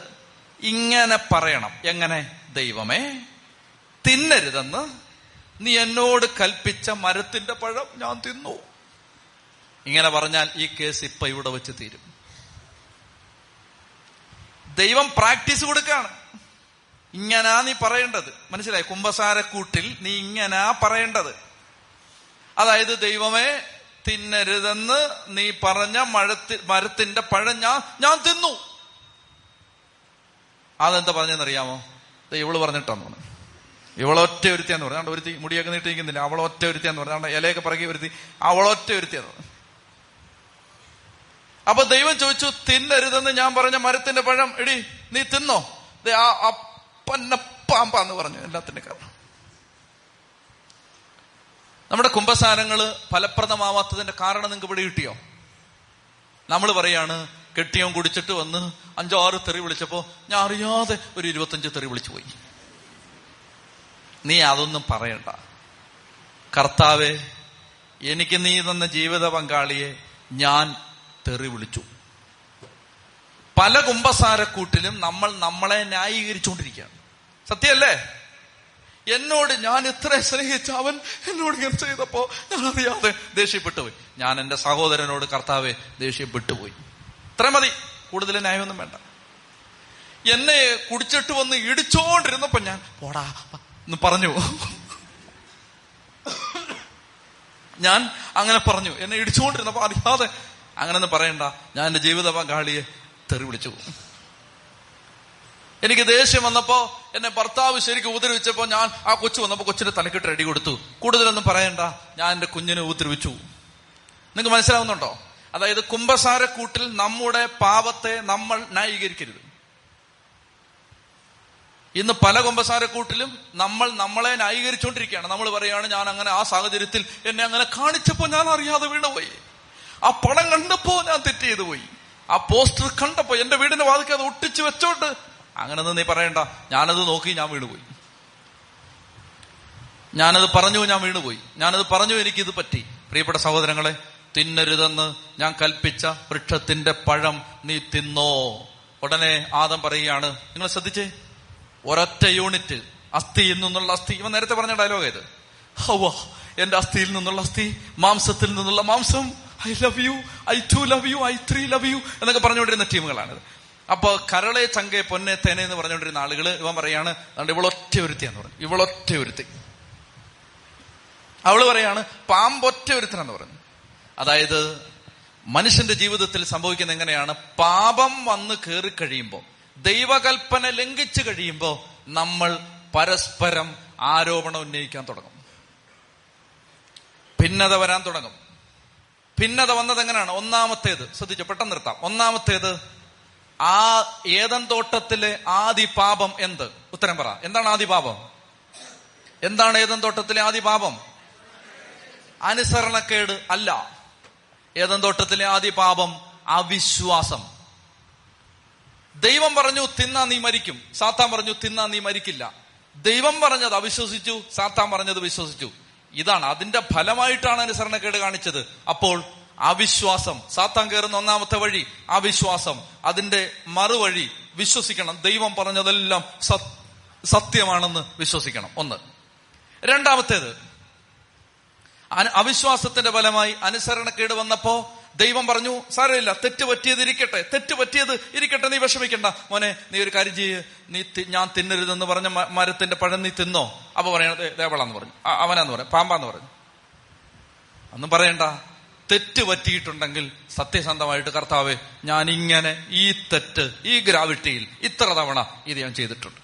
Speaker 1: ഇങ്ങനെ പറയണം. എങ്ങനെ? ദൈവമേ തിന്നരുതെന്ന് നീ എന്നോട് കൽപ്പിച്ച മരത്തിന്റെ പഴം ഞാൻ തിന്നു. ഇങ്ങനെ പറഞ്ഞാൽ ഈ കേസ് ഇപ്പൊ ഇവിടെ വെച്ച് തീരും. ദൈവം പ്രാക്ടീസ് കൊടുക്കാണ് ഇങ്ങനാ നീ പറയേണ്ടത്. മനസ്സിലായി? കുംഭസാരക്കൂട്ടിൽ നീ ഇങ്ങനാ പറയേണ്ടത്. അതായത് ദൈവമേ തിന്നരുതെന്ന് നീ പറഞ്ഞ മഴത്തി മരത്തിന്റെ പഴം ഞാൻ ഞാൻ തിന്നു. അതെന്താ പറഞ്ഞെന്നറിയാമോ ഇവൾ പറഞ്ഞിട്ടാന്ന് പറഞ്ഞു ഇവളൊറ്റ ഒരുത്തിയാന്ന് പറഞ്ഞു ഒരുത്തി മുടിയൊക്കെ നീട്ടിയിരിക്കുന്നില്ല? അവളൊറ്റ ഒരുത്തിയാന്ന് പറഞ്ഞു ഇലയൊക്കെ പറകി ഒരുത്തി. അവളൊറ്റ ഒരുത്തിയാന്ന് പറഞ്ഞു അപ്പൊ ദൈവം ചോദിച്ചു തിന്നരുതെന്ന് ഞാൻ പറഞ്ഞ മരത്തിന്റെ പഴം എടി നീ തിന്നോ? ആ അപ്പന്ന പാമ്പാന്ന് പറഞ്ഞു എല്ലാത്തിന്റെ കാരണം. നമ്മുടെ കുംഭസാരങ്ങൾ ഫലപ്രദമാവാത്തതിന്റെ കാരണം നിങ്ങൾക്ക് ഇവിടെ കിട്ടിയോ? നമ്മൾ പറയാണ് കെട്ടിയോൻ കുടിച്ചിട്ട് വന്ന് അഞ്ചോ ആറ് തെറി വിളിച്ചപ്പോ ഞാൻ അറിയാതെ ഒരു ഇരുപത്തഞ്ച് തെറി വിളിച്ചു പോയി. നീ അതൊന്നും പറയണ്ട. കർത്താവെ എനിക്ക് നീ തന്ന ജീവിത പങ്കാളിയെ ഞാൻ തെറി വിളിച്ചു. പല കുംഭസാരക്കൂട്ടിലും നമ്മൾ നമ്മളെ ന്യായീകരിച്ചുകൊണ്ടിരിക്കുകയാണ്. സത്യല്ലേ എന്നോട് ഞാൻ ഇത്ര സ്നേഹിച്ച അവൻ എന്നോട് ഇങ്ങനെ ചെയ്തപ്പോ ഞാൻ അറിയാതെ ദേഷ്യപ്പെട്ടുപോയി. ഞാൻ എന്റെ സഹോദരനോട് കർത്താവെ ദേഷ്യപ്പെട്ടുപോയി. ഇത്ര മതി. കൂടുതൽ ന്യായമൊന്നും വേണ്ട. എന്നെ കുടിച്ചിട്ട് വന്ന് ഇടിച്ചോണ്ടിരുന്നപ്പോ ഞാൻ പോടാ എന്ന് പറഞ്ഞു. ഞാൻ അങ്ങനെ പറഞ്ഞു. എന്നെ ഇടിച്ചുകൊണ്ടിരുന്നപ്പോ അറിയാതെ അങ്ങനെ ഒന്നും പറയണ്ട. ഞാൻ എന്റെ ജീവിത പങ്കാളിയെ തെറി വിളിച്ചു. എനിക്ക് ദേഷ്യം വന്നപ്പോ എന്നെ ഭർത്താവ് ശരിക്കും ഉപദ്രവിച്ചപ്പോ ഞാൻ ആ കൊച്ചു വന്നപ്പോ കൊച്ചിന് തലക്കിട്ട് റെഡി കൊടുത്തു. കൂടുതലൊന്നും പറയണ്ട ഞാൻ എന്റെ കുഞ്ഞിനെ ഉപദ്രവിച്ചു. നിങ്ങൾക്ക് മനസ്സിലാവുന്നുണ്ടോ? അതായത് കുംഭസാരക്കൂട്ടിൽ നമ്മുടെ പാപത്തെ നമ്മൾ ന്യായീകരിക്കരുത്. ഇന്ന് പല കുംഭസാരക്കൂട്ടിലും നമ്മൾ നമ്മളെ ന്യായീകരിച്ചുകൊണ്ടിരിക്കുകയാണ് നമ്മൾ പറയുകയാണ് ഞാൻ അങ്ങനെ ആ സാഹചര്യത്തിൽ എന്നെ അങ്ങനെ കാണിച്ചപ്പോ ഞാൻ അറിയാതെ വീണുപോയി. ആ പടം കണ്ടപ്പോ ഞാൻ തെറ്റ് ചെയ്തു പോയി ആ പോസ്റ്റർ കണ്ടപ്പോ എന്റെ വീടിന്റെ വാതിക്ക് അത് ഒട്ടിച്ചു വെച്ചോണ്ട് അങ്ങനെ നീ പറയണ്ട. ഞാനത് നോക്കി ഞാൻ വീണുപോയി. ഞാനത് പറഞ്ഞു ഞാൻ വീണുപോയി. ഞാനത് പറഞ്ഞു എനിക്കിത് പറ്റി. പ്രിയപ്പെട്ട സഹോദരങ്ങളെ തിന്നരുതെന്ന് ഞാൻ കൽപ്പിച്ച വൃക്ഷത്തിന്റെ പഴം നീ തിന്നോ. ഉടനെ ആദം പറയുകയാണ് നിങ്ങൾ ശ്രദ്ധിച്ചേ? ഒരൊറ്റ യൂണിറ്റ് അസ്ഥിയിൽ നിന്നുള്ള അസ്ഥി. ഇവ നേരത്തെ പറഞ്ഞ ഡയലോഗ് ഇത് ഹവ എന്റെ അസ്ഥിയിൽ നിന്നുള്ള അസ്ഥി മാംസത്തിൽ നിന്നുള്ള മാംസം. I love you I too love you I three love you എന്നൊക്കെ പറഞ്ഞുകൊണ്ടിരുന്ന ടീമുകളാണിത്. അപ്പൊ കരളെ ചങ്കെ പൊന്നെ തേനെ എന്ന് പറഞ്ഞുകൊണ്ടിരുന്ന ആളുകൾ ഇവൻ പറയാണ് അതുകൊണ്ട് ഇവളൊറ്റ ഒരുത്തിയാന്ന് പറഞ്ഞു. ഇവളൊറ്റ ഒരുത്തി അവൾ പറയാണ് പാമ്പൊറ്റ ഒരുത്തനെന്ന് പറഞ്ഞു. അതായത് മനുഷ്യന്റെ ജീവിതത്തിൽ സംഭവിക്കുന്ന എങ്ങനെയാണ്? പാപം വന്ന് കയറി കഴിയുമ്പോൾ ദൈവകൽപ്പന ലംഘിച്ചു കഴിയുമ്പോൾ നമ്മൾ പരസ്പരം ആരോപണം ഉന്നയിക്കാൻ തുടങ്ങും. ഭിന്നത വരാൻ തുടങ്ങും. ഭിന്നത വന്നത് എങ്ങനെയാണ്? ഒന്നാമത്തേത് ശ്രദ്ധിച്ചു പെട്ടെന്ന് നിർത്താം. ഒന്നാമത്തേത് ആ ഏതൻ തോട്ടത്തിലെ ആദി പാപം എന്ത്? ഉത്തരം പറ. എന്താണ് ആദി പാപം? എന്താണ് ഏതൻ തോട്ടത്തിലെ ആദി പാപം? അനുസരണക്കേട് അല്ല. ഏതൻ തോട്ടത്തിലെ ആദി പാപം? അവിശ്വാസം. ദൈവം പറഞ്ഞു തിന്നാ നീ മരിക്കും. സാത്താൻ പറഞ്ഞു തിന്നാ നീ മരിക്കില്ല. ദൈവം പറഞ്ഞത് അവിശ്വസിച്ചു സാത്താൻ പറഞ്ഞത് വിശ്വസിച്ചു. ഇതാണ് അതിന്റെ ഫലമായിട്ടാണ് അനുസരണക്കേട് കാണിച്ചത്. അപ്പോൾ അവിശ്വാസം സാത്താൻ കയറുന്ന ഒന്നാമത്തെ വഴി അവിശ്വാസം അതിന്റെ മറുവഴി വിശ്വസിക്കണം. ദൈവം പറഞ്ഞതെല്ലാം സത്യമാണെന്ന് വിശ്വസിക്കണം. ഒന്ന്. രണ്ടാമത്തേത് അവിശ്വാസത്തിന്റെ ഫലമായി അനുസരണക്കേട് വന്നപ്പോ ദൈവം പറഞ്ഞു സാരമില്ല തെറ്റ് പറ്റിയത് ഇരിക്കട്ടെ തെറ്റ് പറ്റിയത് ഇരിക്കട്ടെ നീ വിഷമിക്കണ്ട. മോനെ നീ ഒരു കാര്യം ചെയ്യ്. നീ ഞാൻ തിന്നരുതെന്ന് പറഞ്ഞ മരത്തിന്റെ പഴം നീ തിന്നോ? അപ്പൊ പറയണത് ദേവളാന്ന് പറഞ്ഞു. അവനാന്ന് പറഞ്ഞു പാമ്പാന്ന് പറഞ്ഞു. അന്നും പറയണ്ട തെറ്റ് പറ്റിയിട്ടുണ്ടെങ്കിൽ സത്യസന്ധമായിട്ട് കർത്താവ് ഞാൻ ഇങ്ങനെ ഈ തെറ്റ് ഈ ഗ്രാവിറ്റിയിൽ ഇത്ര തവണ ഇത് ഞാൻ ചെയ്തിട്ടുണ്ട്.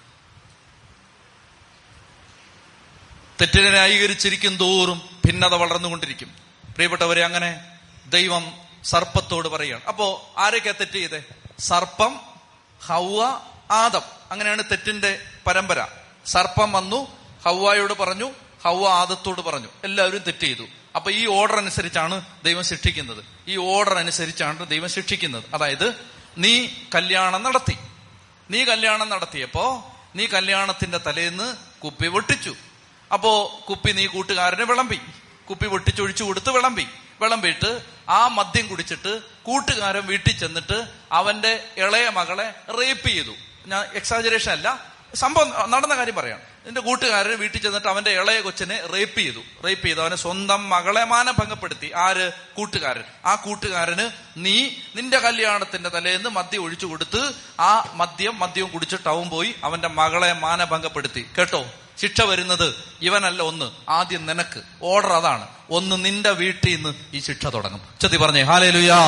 Speaker 1: തെറ്റിനെ ന്യായീകരിച്ചിരിക്കും തോറും ഭിന്നത വളർന്നുകൊണ്ടിരിക്കും. പ്രിയപ്പെട്ടവരെ അങ്ങനെ ദൈവം സർപ്പത്തോട് പറയുകയാണ്. അപ്പോ ആരൊക്കെ തെറ്റ് ചെയ്തേ? സർപ്പം ഹൗവ ആദം. അങ്ങനെയാണ് തെറ്റിന്റെ പരമ്പര. സർപ്പം വന്നു ഹൗവായോട് പറഞ്ഞു ഹൗവ ആദത്തോട് പറഞ്ഞു. എല്ലാവരും തെറ്റ് ചെയ്തു. അപ്പൊ ഈ ഓർഡർ അനുസരിച്ചാണ് ദൈവം ശിക്ഷിക്കുന്നത്. ഈ ഓർഡർ അനുസരിച്ചാണ് ദൈവം ശിക്ഷിക്കുന്നത്. അതായത് നീ കല്യാണം നടത്തി. നീ കല്യാണം നടത്തിയപ്പോ നീ കല്യാണത്തിന്റെ തലേന്ന് കുപ്പി വെട്ടിച്ചു അപ്പോ കുപ്പി നീ കൂട്ടുകാരന് വിളമ്പി. കുപ്പി പൊട്ടിച്ചൊഴിച്ചു കൊടുത്ത് വിളമ്പി. വിളമ്പിയിട്ട് ആ മദ്യം കുടിച്ചിട്ട് കൂട്ടുകാരൻ വീട്ടിൽ ചെന്നിട്ട് അവന്റെ ഇളയ മകളെ റേപ്പ് ചെയ്തു. ഞാൻ എക്സാജറേഷൻ അല്ല. സംഭവം നടന്ന കാര്യം പറയാം എന്റെ കൂട്ടുകാരൻ വീട്ടിൽ ചെന്നിട്ട് അവന്റെ ഇളയ കൊച്ചിനെ റേപ്പ് ചെയ്തു. റേപ്പ് ചെയ്തു. അവനെ സ്വന്തം മകളെ മാനം ഭംഗപ്പെടുത്തി. ആര്? കൂട്ടുകാരൻ. ആ കൂട്ടുകാരന് നീ നിന്റെ കല്യാണത്തിന്റെ തലേന്ന് മദ്യം ഒഴിച്ചു കൊടുത്ത് ആ മദ്യം മദ്യവും കുടിച്ചിട്ട് ടൗൺ പോയി അവന്റെ മകളെ മാനഭംഗപ്പെടുത്തി കേട്ടോ? ശിക്ഷ വരുന്നത് ഇവനല്ല ഒന്ന്. ആദ്യം നിനക്ക്. ഓർഡർ അതാണ്. ഒന്ന് നിന്റെ വീട്ടിൽ നിന്ന് ഈ ശിക്ഷ തുടങ്ങും. ഉച്ചത്തി പറഞ്ഞേ ഹാലേ ലുയാ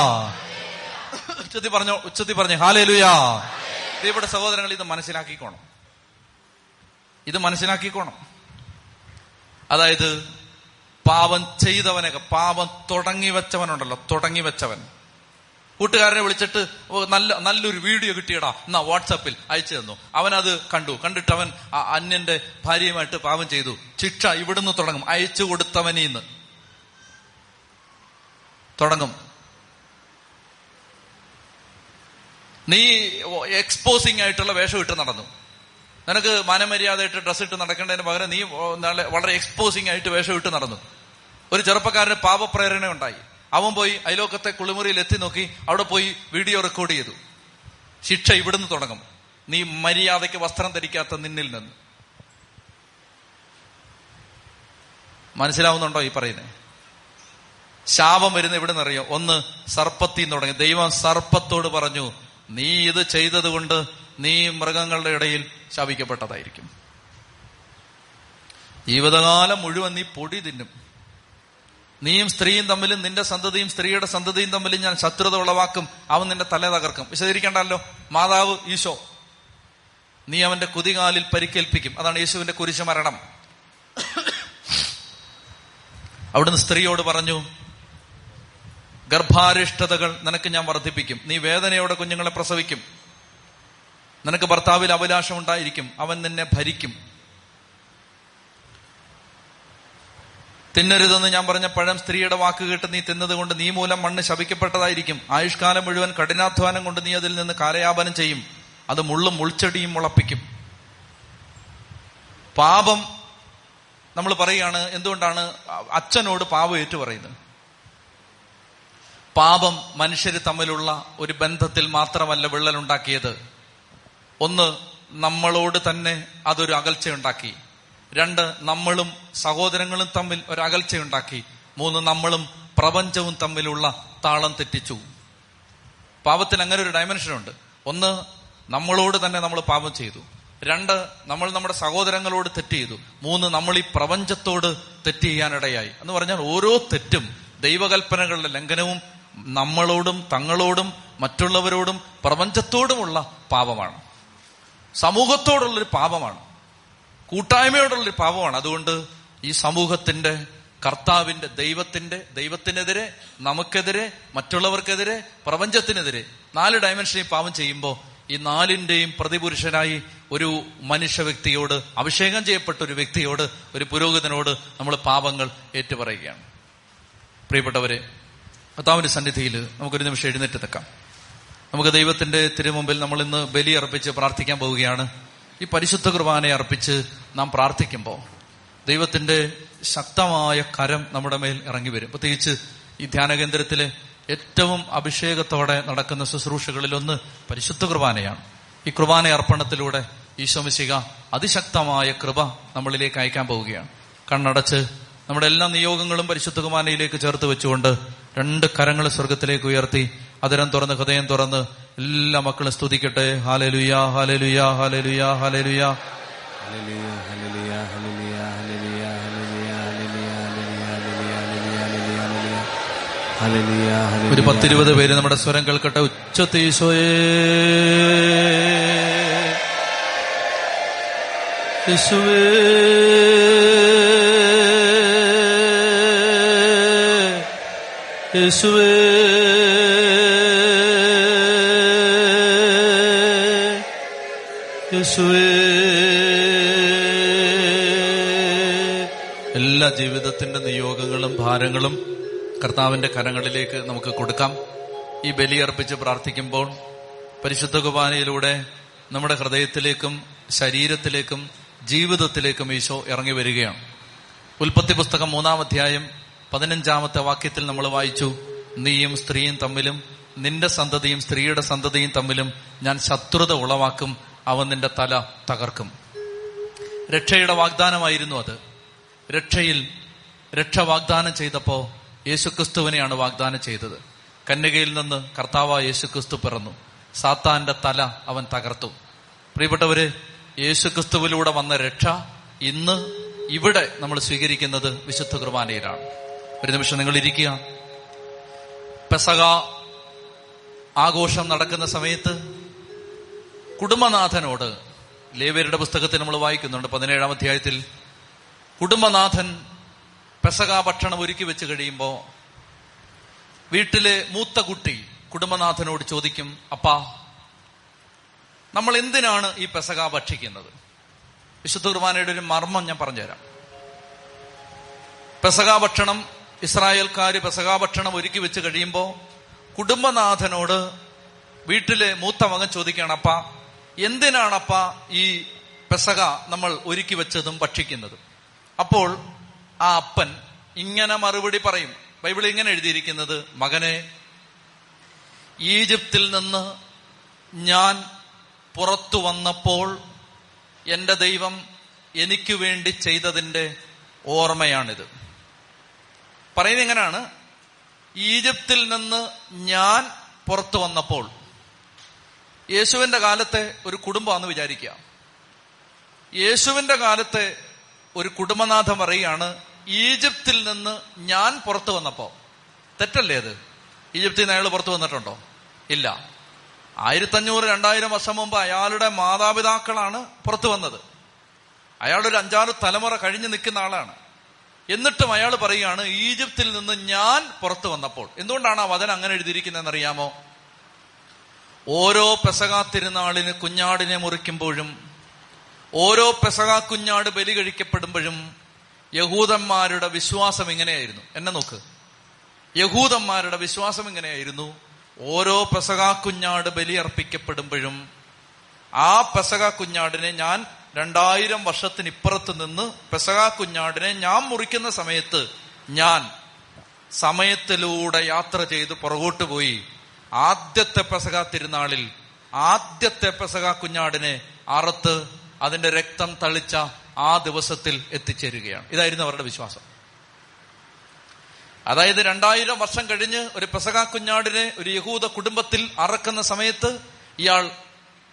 Speaker 1: ഉച്ചത്തി പറഞ്ഞോ ഉച്ചത്തി പറഞ്ഞേ ഹാലേ ലുയാ ഇവിടെ സഹോദരങ്ങൾ ഇത് മനസ്സിലാക്കിക്കോണം. ഇത് മനസ്സിലാക്കിക്കോണം. അതായത് പാപം ചെയ്തവനൊക്കെ പാപം തുടങ്ങി വെച്ചവനുണ്ടല്ലോ തുടങ്ങി വെച്ചവൻ. കൂട്ടുകാരനെ വിളിച്ചിട്ട് നല്ല നല്ലൊരു വീഡിയോ കിട്ടിയടാ. എന്നാ വാട്സാപ്പിൽ അയച്ചു തന്നു. അവൻ അത് കണ്ടു. കണ്ടിട്ട് അവൻ അന്യന്റെ ഭാര്യയുമായിട്ട് പാപം ചെയ്തു. ശിക്ഷ ഇവിടുന്ന് തുടങ്ങും. അയച്ചു കൊടുത്തവനീന്ന് തുടങ്ങും. നീ എക്സ്പോസിംഗ് ആയിട്ടുള്ള വേഷം ഇട്ട് നടന്നു. നിനക്ക് മാനമര്യാദയായിട്ട് ഡ്രസ്സ് ഇട്ട് നടക്കേണ്ടതിന് പകരം നീ വളരെ എക്സ്പോസിംഗ് ആയിട്ട് വേഷം ഇട്ട് നടന്നു. ഒരു ചെറുപ്പക്കാരന് പാപപ്രേരണ ഉണ്ടായി അവൻ പോയി അയലോക്കത്തെ കുളിമുറിയിൽ എത്തി നോക്കി അവിടെ പോയി വീഡിയോ റെക്കോർഡ് ചെയ്തു. ശിക്ഷ ഇവിടുന്ന് തുടങ്ങും. നീ മര്യാദയ്ക്ക് വസ്ത്രം ധരിക്കാത്ത നിന്നിൽ നിന്ന്. മനസ്സിലാവുന്നുണ്ടോ ഈ പറയുന്നത് ശാപം വരുന്ന ഇവിടെ നിന്നറിയോ ഒന്ന് സർപ്പത്തിൽ തുടങ്ങി. ദൈവം സർപ്പത്തോട് പറഞ്ഞു നീ ഇത് ചെയ്തതുകൊണ്ട് നീ മൃഗങ്ങളുടെ ഇടയിൽ ശാപിക്കപ്പെട്ടതായിരിക്കും. ജീവിതകാലം മുഴുവൻ നീ പൊടി തിന്നും. നീയും സ്ത്രീയും തമ്മിലും നിന്റെ സന്തതിയും സ്ത്രീയുടെ സന്തതിയും തമ്മിലും ഞാൻ ശത്രുത ഉളവാക്കും. അവൻ നിന്റെ തല തകർക്കും. വിശദീകരിക്കണ്ടല്ലോ മാതാവ് ഈശോ നീ അവന്റെ കുതികാലിൽ പരിക്കേൽപ്പിക്കും. അതാണ് യേശുവിന്റെ കുരിശു മരണം. അവിടുന്ന് സ്ത്രീയോട് പറഞ്ഞു ഗർഭാരിഷ്ടതകൾ നിനക്ക് ഞാൻ വർദ്ധിപ്പിക്കും. നീ വേദനയോടെ കുഞ്ഞുങ്ങളെ പ്രസവിക്കും. നിനക്ക് ഭർത്താവിൽ അഭിലാഷം ഉണ്ടായിരിക്കും. അവൻ നിന്നെ ഭരിക്കും. തിന്നരുതെന്ന് ഞാൻ പറഞ്ഞ പഴം സ്ത്രീയുടെ വാക്ക് കേട്ട് നീ തിന്നത് കൊണ്ട് നീ മൂലം മണ്ണ് ശപിക്കപ്പെട്ടതായിരിക്കും. ആയുഷ്കാലം മുഴുവൻ കഠിനാധ്വാനം കൊണ്ട് നീ അതിൽ നിന്ന് കാലയാപനം ചെയ്യും. അത് മുള്ളും മുൾച്ചെടിയും മുളപ്പിക്കും. പാപം നമ്മൾ പറയുകയാണ് എന്തുകൊണ്ടാണ് അച്ഛനോട് പാപം ഏറ്റു പറയുന്നത്? പാപം മനുഷ്യർ തമ്മിലുള്ള ഒരു ബന്ധത്തിൽ മാത്രമല്ല വിള്ളലുണ്ടാക്കിയത്. ഒന്ന് നമ്മളോട് തന്നെ അതൊരു അകൽച്ചയുണ്ടാക്കി. രണ്ട് നമ്മളും സഹോദരങ്ങളും തമ്മിൽ ഒരു അകൽച്ചയുണ്ടാക്കി മൂന്ന് നമ്മളും പ്രപഞ്ചവും തമ്മിലുള്ള താളം തെറ്റിച്ചു. പാപത്തിന് അങ്ങനെ ഒരു ഡയമെൻഷൻ ഉണ്ട്. ഒന്ന് നമ്മളോട് തന്നെ നമ്മൾ പാപം ചെയ്തു. രണ്ട് നമ്മൾ നമ്മുടെ സഹോദരങ്ങളോട് തെറ്റ് ചെയ്തു. മൂന്ന് നമ്മൾ ഈ പ്രപഞ്ചത്തോട് തെറ്റ് ചെയ്യാനിടയായി. എന്ന് പറഞ്ഞാൽ ഓരോ തെറ്റും ദൈവകൽപ്പനകളുടെ ലംഘനവും നമ്മളോടും തങ്ങളോടും മറ്റുള്ളവരോടും പ്രപഞ്ചത്തോടുമുള്ള പാപമാണ്. സമൂഹത്തോടുള്ളൊരു പാപമാണ്. കൂട്ടായ്മയോടുള്ളൊരു പാപമാണ്. അതുകൊണ്ട് ഈ സമൂഹത്തിന്റെ കർത്താവിന്റെ ദൈവത്തിന്റെ ദൈവത്തിനെതിരെ നമുക്കെതിരെ മറ്റുള്ളവർക്കെതിരെ പ്രപഞ്ചത്തിനെതിരെ നാല് ഡയമെൻഷനിൽ പാവം ചെയ്യുമ്പോൾ ഈ നാലിന്റെയും പ്രതിപുരുഷനായി ഒരു മനുഷ്യ വ്യക്തിയോട് അഭിഷേകം ചെയ്യപ്പെട്ട ഒരു വ്യക്തിയോട് ഒരു പുരോഹിതനോട് നമ്മൾ പാപങ്ങൾ ഏറ്റുപറയുകയാണ്. പ്രിയപ്പെട്ടവരെ കർത്താവിന്റെ സന്നിധിയിൽ നമുക്കൊരു നിമിഷം എഴുന്നേറ്റ് നിൽക്കാം. നമുക്ക് ദൈവത്തിന്റെ തിരുമുമ്പിൽ നമ്മൾ ഇന്ന് ബലി അർപ്പിച്ച് പ്രാർത്ഥിക്കാൻ പോവുകയാണ്. ഈ പരിശുദ്ധ കുർബാനയെ അർപ്പിച്ച് നാം പ്രാർത്ഥിക്കുമ്പോൾ ദൈവത്തിന്റെ ശക്തമായ കരം നമ്മുടെ മേൽ ഇറങ്ങി വരും. പ്രത്യേകിച്ച് ഈ ധ്യാന കേന്ദ്രത്തിലെ ഏറ്റവും അഭിഷേകത്തോടെ നടക്കുന്ന ശുശ്രൂഷകളിലൊന്ന് പരിശുദ്ധ കുർബാനയാണ്. ഈ കുർബാന അർപ്പണത്തിലൂടെ ഈശോമിശിക അതിശക്തമായ കൃപ നമ്മളിലേക്ക് അയക്കാൻ പോവുകയാണ്. കണ്ണടച്ച് നമ്മുടെ എല്ലാ നിയോഗങ്ങളും പരിശുദ്ധ കുർബാനയിലേക്ക് ചേർത്ത് വെച്ചുകൊണ്ട് രണ്ട് കരങ്ങൾ സ്വർഗത്തിലേക്ക് ഉയർത്തി അതിരം തുറന്ന് ഹൃദയം തുറന്ന് എല്ലാ മക്കളും സ്തുതിക്കട്ടെ ഹാലലുയ ഹാലലുയ ഹാലലുയ ഹാലലുയ ഒരു പത്തിരുപത് പേര് നമ്മുടെ സ്വരം കേൾക്കട്ടെ ഉച്ചത്തീശോയേ യേശുവേ യേശുവേ യേശുവേ. എല്ലാ ജീവിതത്തിന്റെ നിയോഗങ്ങളും ഭാരങ്ങളും കർത്താവിന്റെ കരങ്ങളിലേക്ക് നമുക്ക് കൊടുക്കാം. ഈ ബലിയർപ്പിച്ച് പ്രാർത്ഥിക്കുമ്പോൾ പരിശുദ്ധ കുർബാനയിലൂടെ നമ്മുടെ ഹൃദയത്തിലേക്കും ശരീരത്തിലേക്കും ജീവിതത്തിലേക്കും ഈശോ ഇറങ്ങി വരികയാണ്. ഉൽപ്പത്തി പുസ്തകം മൂന്നാം അധ്യായം പതിനഞ്ചാമത്തെ വാക്യത്തിൽ നമ്മൾ വായിച്ചു നീയും സ്ത്രീയും തമ്മിലും നിന്റെ സന്തതിയും സ്ത്രീയുടെ സന്തതിയും തമ്മിലും ഞാൻ ശത്രുത ഉളവാക്കും അവൻ നിന്റെ തല തകർക്കും. രക്ഷയുടെ വാഗ്ദാനമായിരുന്നു അത്. രക്ഷയിൽ രക്ഷ വാഗ്ദാനം ചെയ്തപ്പോ യേശുക്രിസ്തുവിനെയാണ് വാഗ്ദാനം ചെയ്തത്. കന്യകയിൽ നിന്ന് കർത്താവ യേശുക്രിസ്തു പിറന്നു. സാത്താന്റെ തല അവൻ തകർത്തു. പ്രിയപ്പെട്ടവര് യേശുക്രിസ്തുവിലൂടെ വന്ന രക്ഷ ഇന്ന് ഇവിടെ നമ്മൾ സ്വീകരിക്കുന്നത് വിശുദ്ധ കുർബാനയിലാണ്. ഒരു നിമിഷം നിങ്ങൾ ഇരിക്കുക. പെസക ആഘോഷം നടക്കുന്ന സമയത്ത് കുടുംബനാഥനോട് ലേവരുടെ പുസ്തകത്തിൽ നമ്മൾ വായിക്കുന്നുണ്ട് പതിനേഴാം അധ്യായത്തിൽ. കുടുംബനാഥൻ പെസക ഭക്ഷണം ഒരുക്കി വെച്ച് കഴിയുമ്പോൾ വീട്ടിലെ മൂത്ത കുട്ടി കുടുംബനാഥനോട് ചോദിക്കും അപ്പാ നമ്മൾ എന്തിനാണ് ഈ പെസക ഭക്ഷിക്കുന്നത്? വിശുദ്ധ കുർബാനയുടെ ഒരു മർമ്മം ഞാൻ പറഞ്ഞുതരാം. പെസക ഭക്ഷണം ഇസ്രായേൽക്കാർ പെസക ഭക്ഷണം ഒരുക്കി വെച്ച് കഴിയുമ്പോൾ കുടുംബനാഥനോട് വീട്ടിലെ മൂത്ത മകൻ ചോദിക്കുകയാണ് അപ്പ എന്തിനാണപ്പ ഈ പെസക നമ്മൾ ഒരുക്കി വെച്ചതും ഭക്ഷിക്കുന്നതും? അപ്പോൾ ആ അപ്പൻ ഇങ്ങനെ മറുപടി പറയും. ബൈബിൾ ഇങ്ങനെ എഴുതിയിരിക്കുന്നത് മകനെ ഈജിപ്തിൽ നിന്ന് ഞാൻ പുറത്തു വന്നപ്പോൾ എന്റെ ദൈവം എനിക്ക് വേണ്ടി ചെയ്തതിന്റെ ഓർമ്മയാണിത്. പറയുന്നത് എങ്ങനെയാണ്? ഈജിപ്തിൽ നിന്ന് ഞാൻ പുറത്തു വന്നപ്പോൾ. യേശുവിന്റെ കാലത്തെ ഒരു കുടുംബമാണെന്ന് വിചാരിക്കുക. യേശുവിന്റെ കാലത്തെ ഒരു കുടുംബനാഥം പറയുകയാണ് ഈജിപ്തിൽ നിന്ന് ഞാൻ പുറത്തു വന്നപ്പോ തെറ്റല്ലേ അത്? ഈജിപ്തിൽ നിന്ന് അയാൾ പുറത്തു വന്നിട്ടുണ്ടോ? ഇല്ല. ആയിരത്തഞ്ഞൂറ് രണ്ടായിരം വർഷം മുമ്പ് അയാളുടെ മാതാപിതാക്കളാണ് പുറത്തു വന്നത്. അയാളൊരു അഞ്ചാറ് തലമുറ കഴിഞ്ഞു നിൽക്കുന്ന ആളാണ്. എന്നിട്ടും അയാൾ പറയുകയാണ് ഈജിപ്തിൽ നിന്ന് ഞാൻ പുറത്തു വന്നപ്പോൾ. എന്തുകൊണ്ടാണ് ആ വചനം അങ്ങനെ എഴുതിയിരിക്കുന്നതെന്ന് അറിയാമോ? ഓരോ പെസകാ തിരുനാളിന് കുഞ്ഞാടിനെ മുറിക്കുമ്പോഴും ഓരോ പെസകാ കുഞ്ഞാട് ബലി കഴിക്കപ്പെടുമ്പോഴും യഹൂദന്മാരുടെ വിശ്വാസം ഇങ്ങനെയായിരുന്നു. എന്നെ നോക്ക്. യഹൂദന്മാരുടെ വിശ്വാസം ഇങ്ങനെയായിരുന്നു. ഓരോ പെസകാ കുഞ്ഞാട് ബലി അർപ്പിക്കപ്പെടുമ്പോഴും ആ പെസക കുഞ്ഞാടിനെ ഞാൻ രണ്ടായിരം വർഷത്തിനിപ്പുറത്ത് നിന്ന് പെസക കുഞ്ഞാടിനെ ഞാൻ മുറിക്കുന്ന സമയത്ത് ഞാൻ സമയത്തിലൂടെ യാത്ര ചെയ്ത് പുറകോട്ട് പോയി. ആദ്യത്തെ പെസക തിരുനാളിൽ ആദ്യത്തെ പെസക കുഞ്ഞാടിനെ അറുത്ത് അതിന്റെ രക്തം തളിച്ച ആ ദിവസത്തിൽ എത്തിച്ചേരുകയാണ്. ഇതായിരുന്നു അവരുടെ വിശ്വാസം. അതായത് രണ്ടായിരം വർഷം കഴിഞ്ഞ് ഒരു പെസക കുഞ്ഞാടിനെ ഒരു യഹൂദ കുടുംബത്തിൽ അറക്കുന്ന സമയത്ത് ഇയാൾ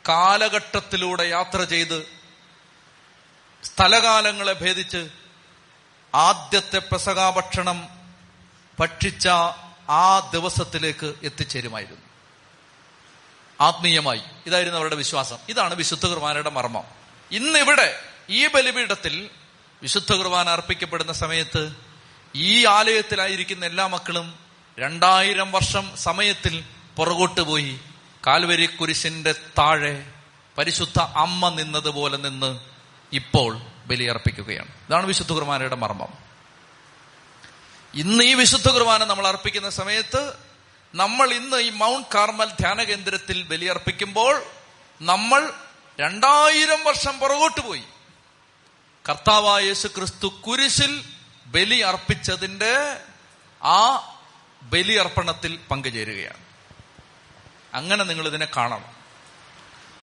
Speaker 1: കാലഘട്ടത്തിലൂടെ യാത്ര ചെയ്ത് സ്ഥലകാലങ്ങളെ ഭേദിച്ച് ആദ്യത്തെ പെസക ഭക്ഷണം ഭക്ഷിച്ച ആ ദിവസത്തിലേക്ക് എത്തിച്ചേരുമായിരുന്നു. ആത്മീയമായി. ഇതായിരുന്നു അവരുടെ വിശ്വാസം. ഇതാണ് വിശുദ്ധ കുർബാനയുടെ മർമ്മം. ഇന്നിവിടെ ഈ ബലിപീഠത്തിൽ വിശുദ്ധ കുർബാന അർപ്പിക്കപ്പെടുന്ന സമയത്ത് ഈ ആലയത്തിലായിരിക്കുന്ന എല്ലാ മക്കളും രണ്ടായിരം വർഷം സമയത്തിൽ പുറകോട്ട് പോയി കാൽവരി കുരിശിന്റെ താഴെ പരിശുദ്ധ അമ്മ നിന്നതുപോലെ നിന്ന് ഇപ്പോൾ ബലിയർപ്പിക്കുകയാണ് ഇതാണ് വിശുദ്ധ കുർബാനയുടെ മർമ്മം. ഇന്ന് ഈ വിശുദ്ധ കുർബാന നമ്മൾ അർപ്പിക്കുന്ന സമയത്ത് നമ്മൾ ഇന്ന് ഈ മൗണ്ട് കാർമൽ ധ്യാന കേന്ദ്രത്തിൽ ബലിയർപ്പിക്കുമ്പോൾ നമ്മൾ രണ്ടായിരം വർഷം പുറകോട്ട് പോയി. കർത്താവായ യേശു ക്രിസ്തു കുരിശിൽ ബലി അർപ്പിച്ചതിന്റെ ആ ബലിയർപ്പണത്തിൽ പങ്കുചേരുകയാണ്. അങ്ങനെ നിങ്ങൾ ഇതിനെ കാണണം.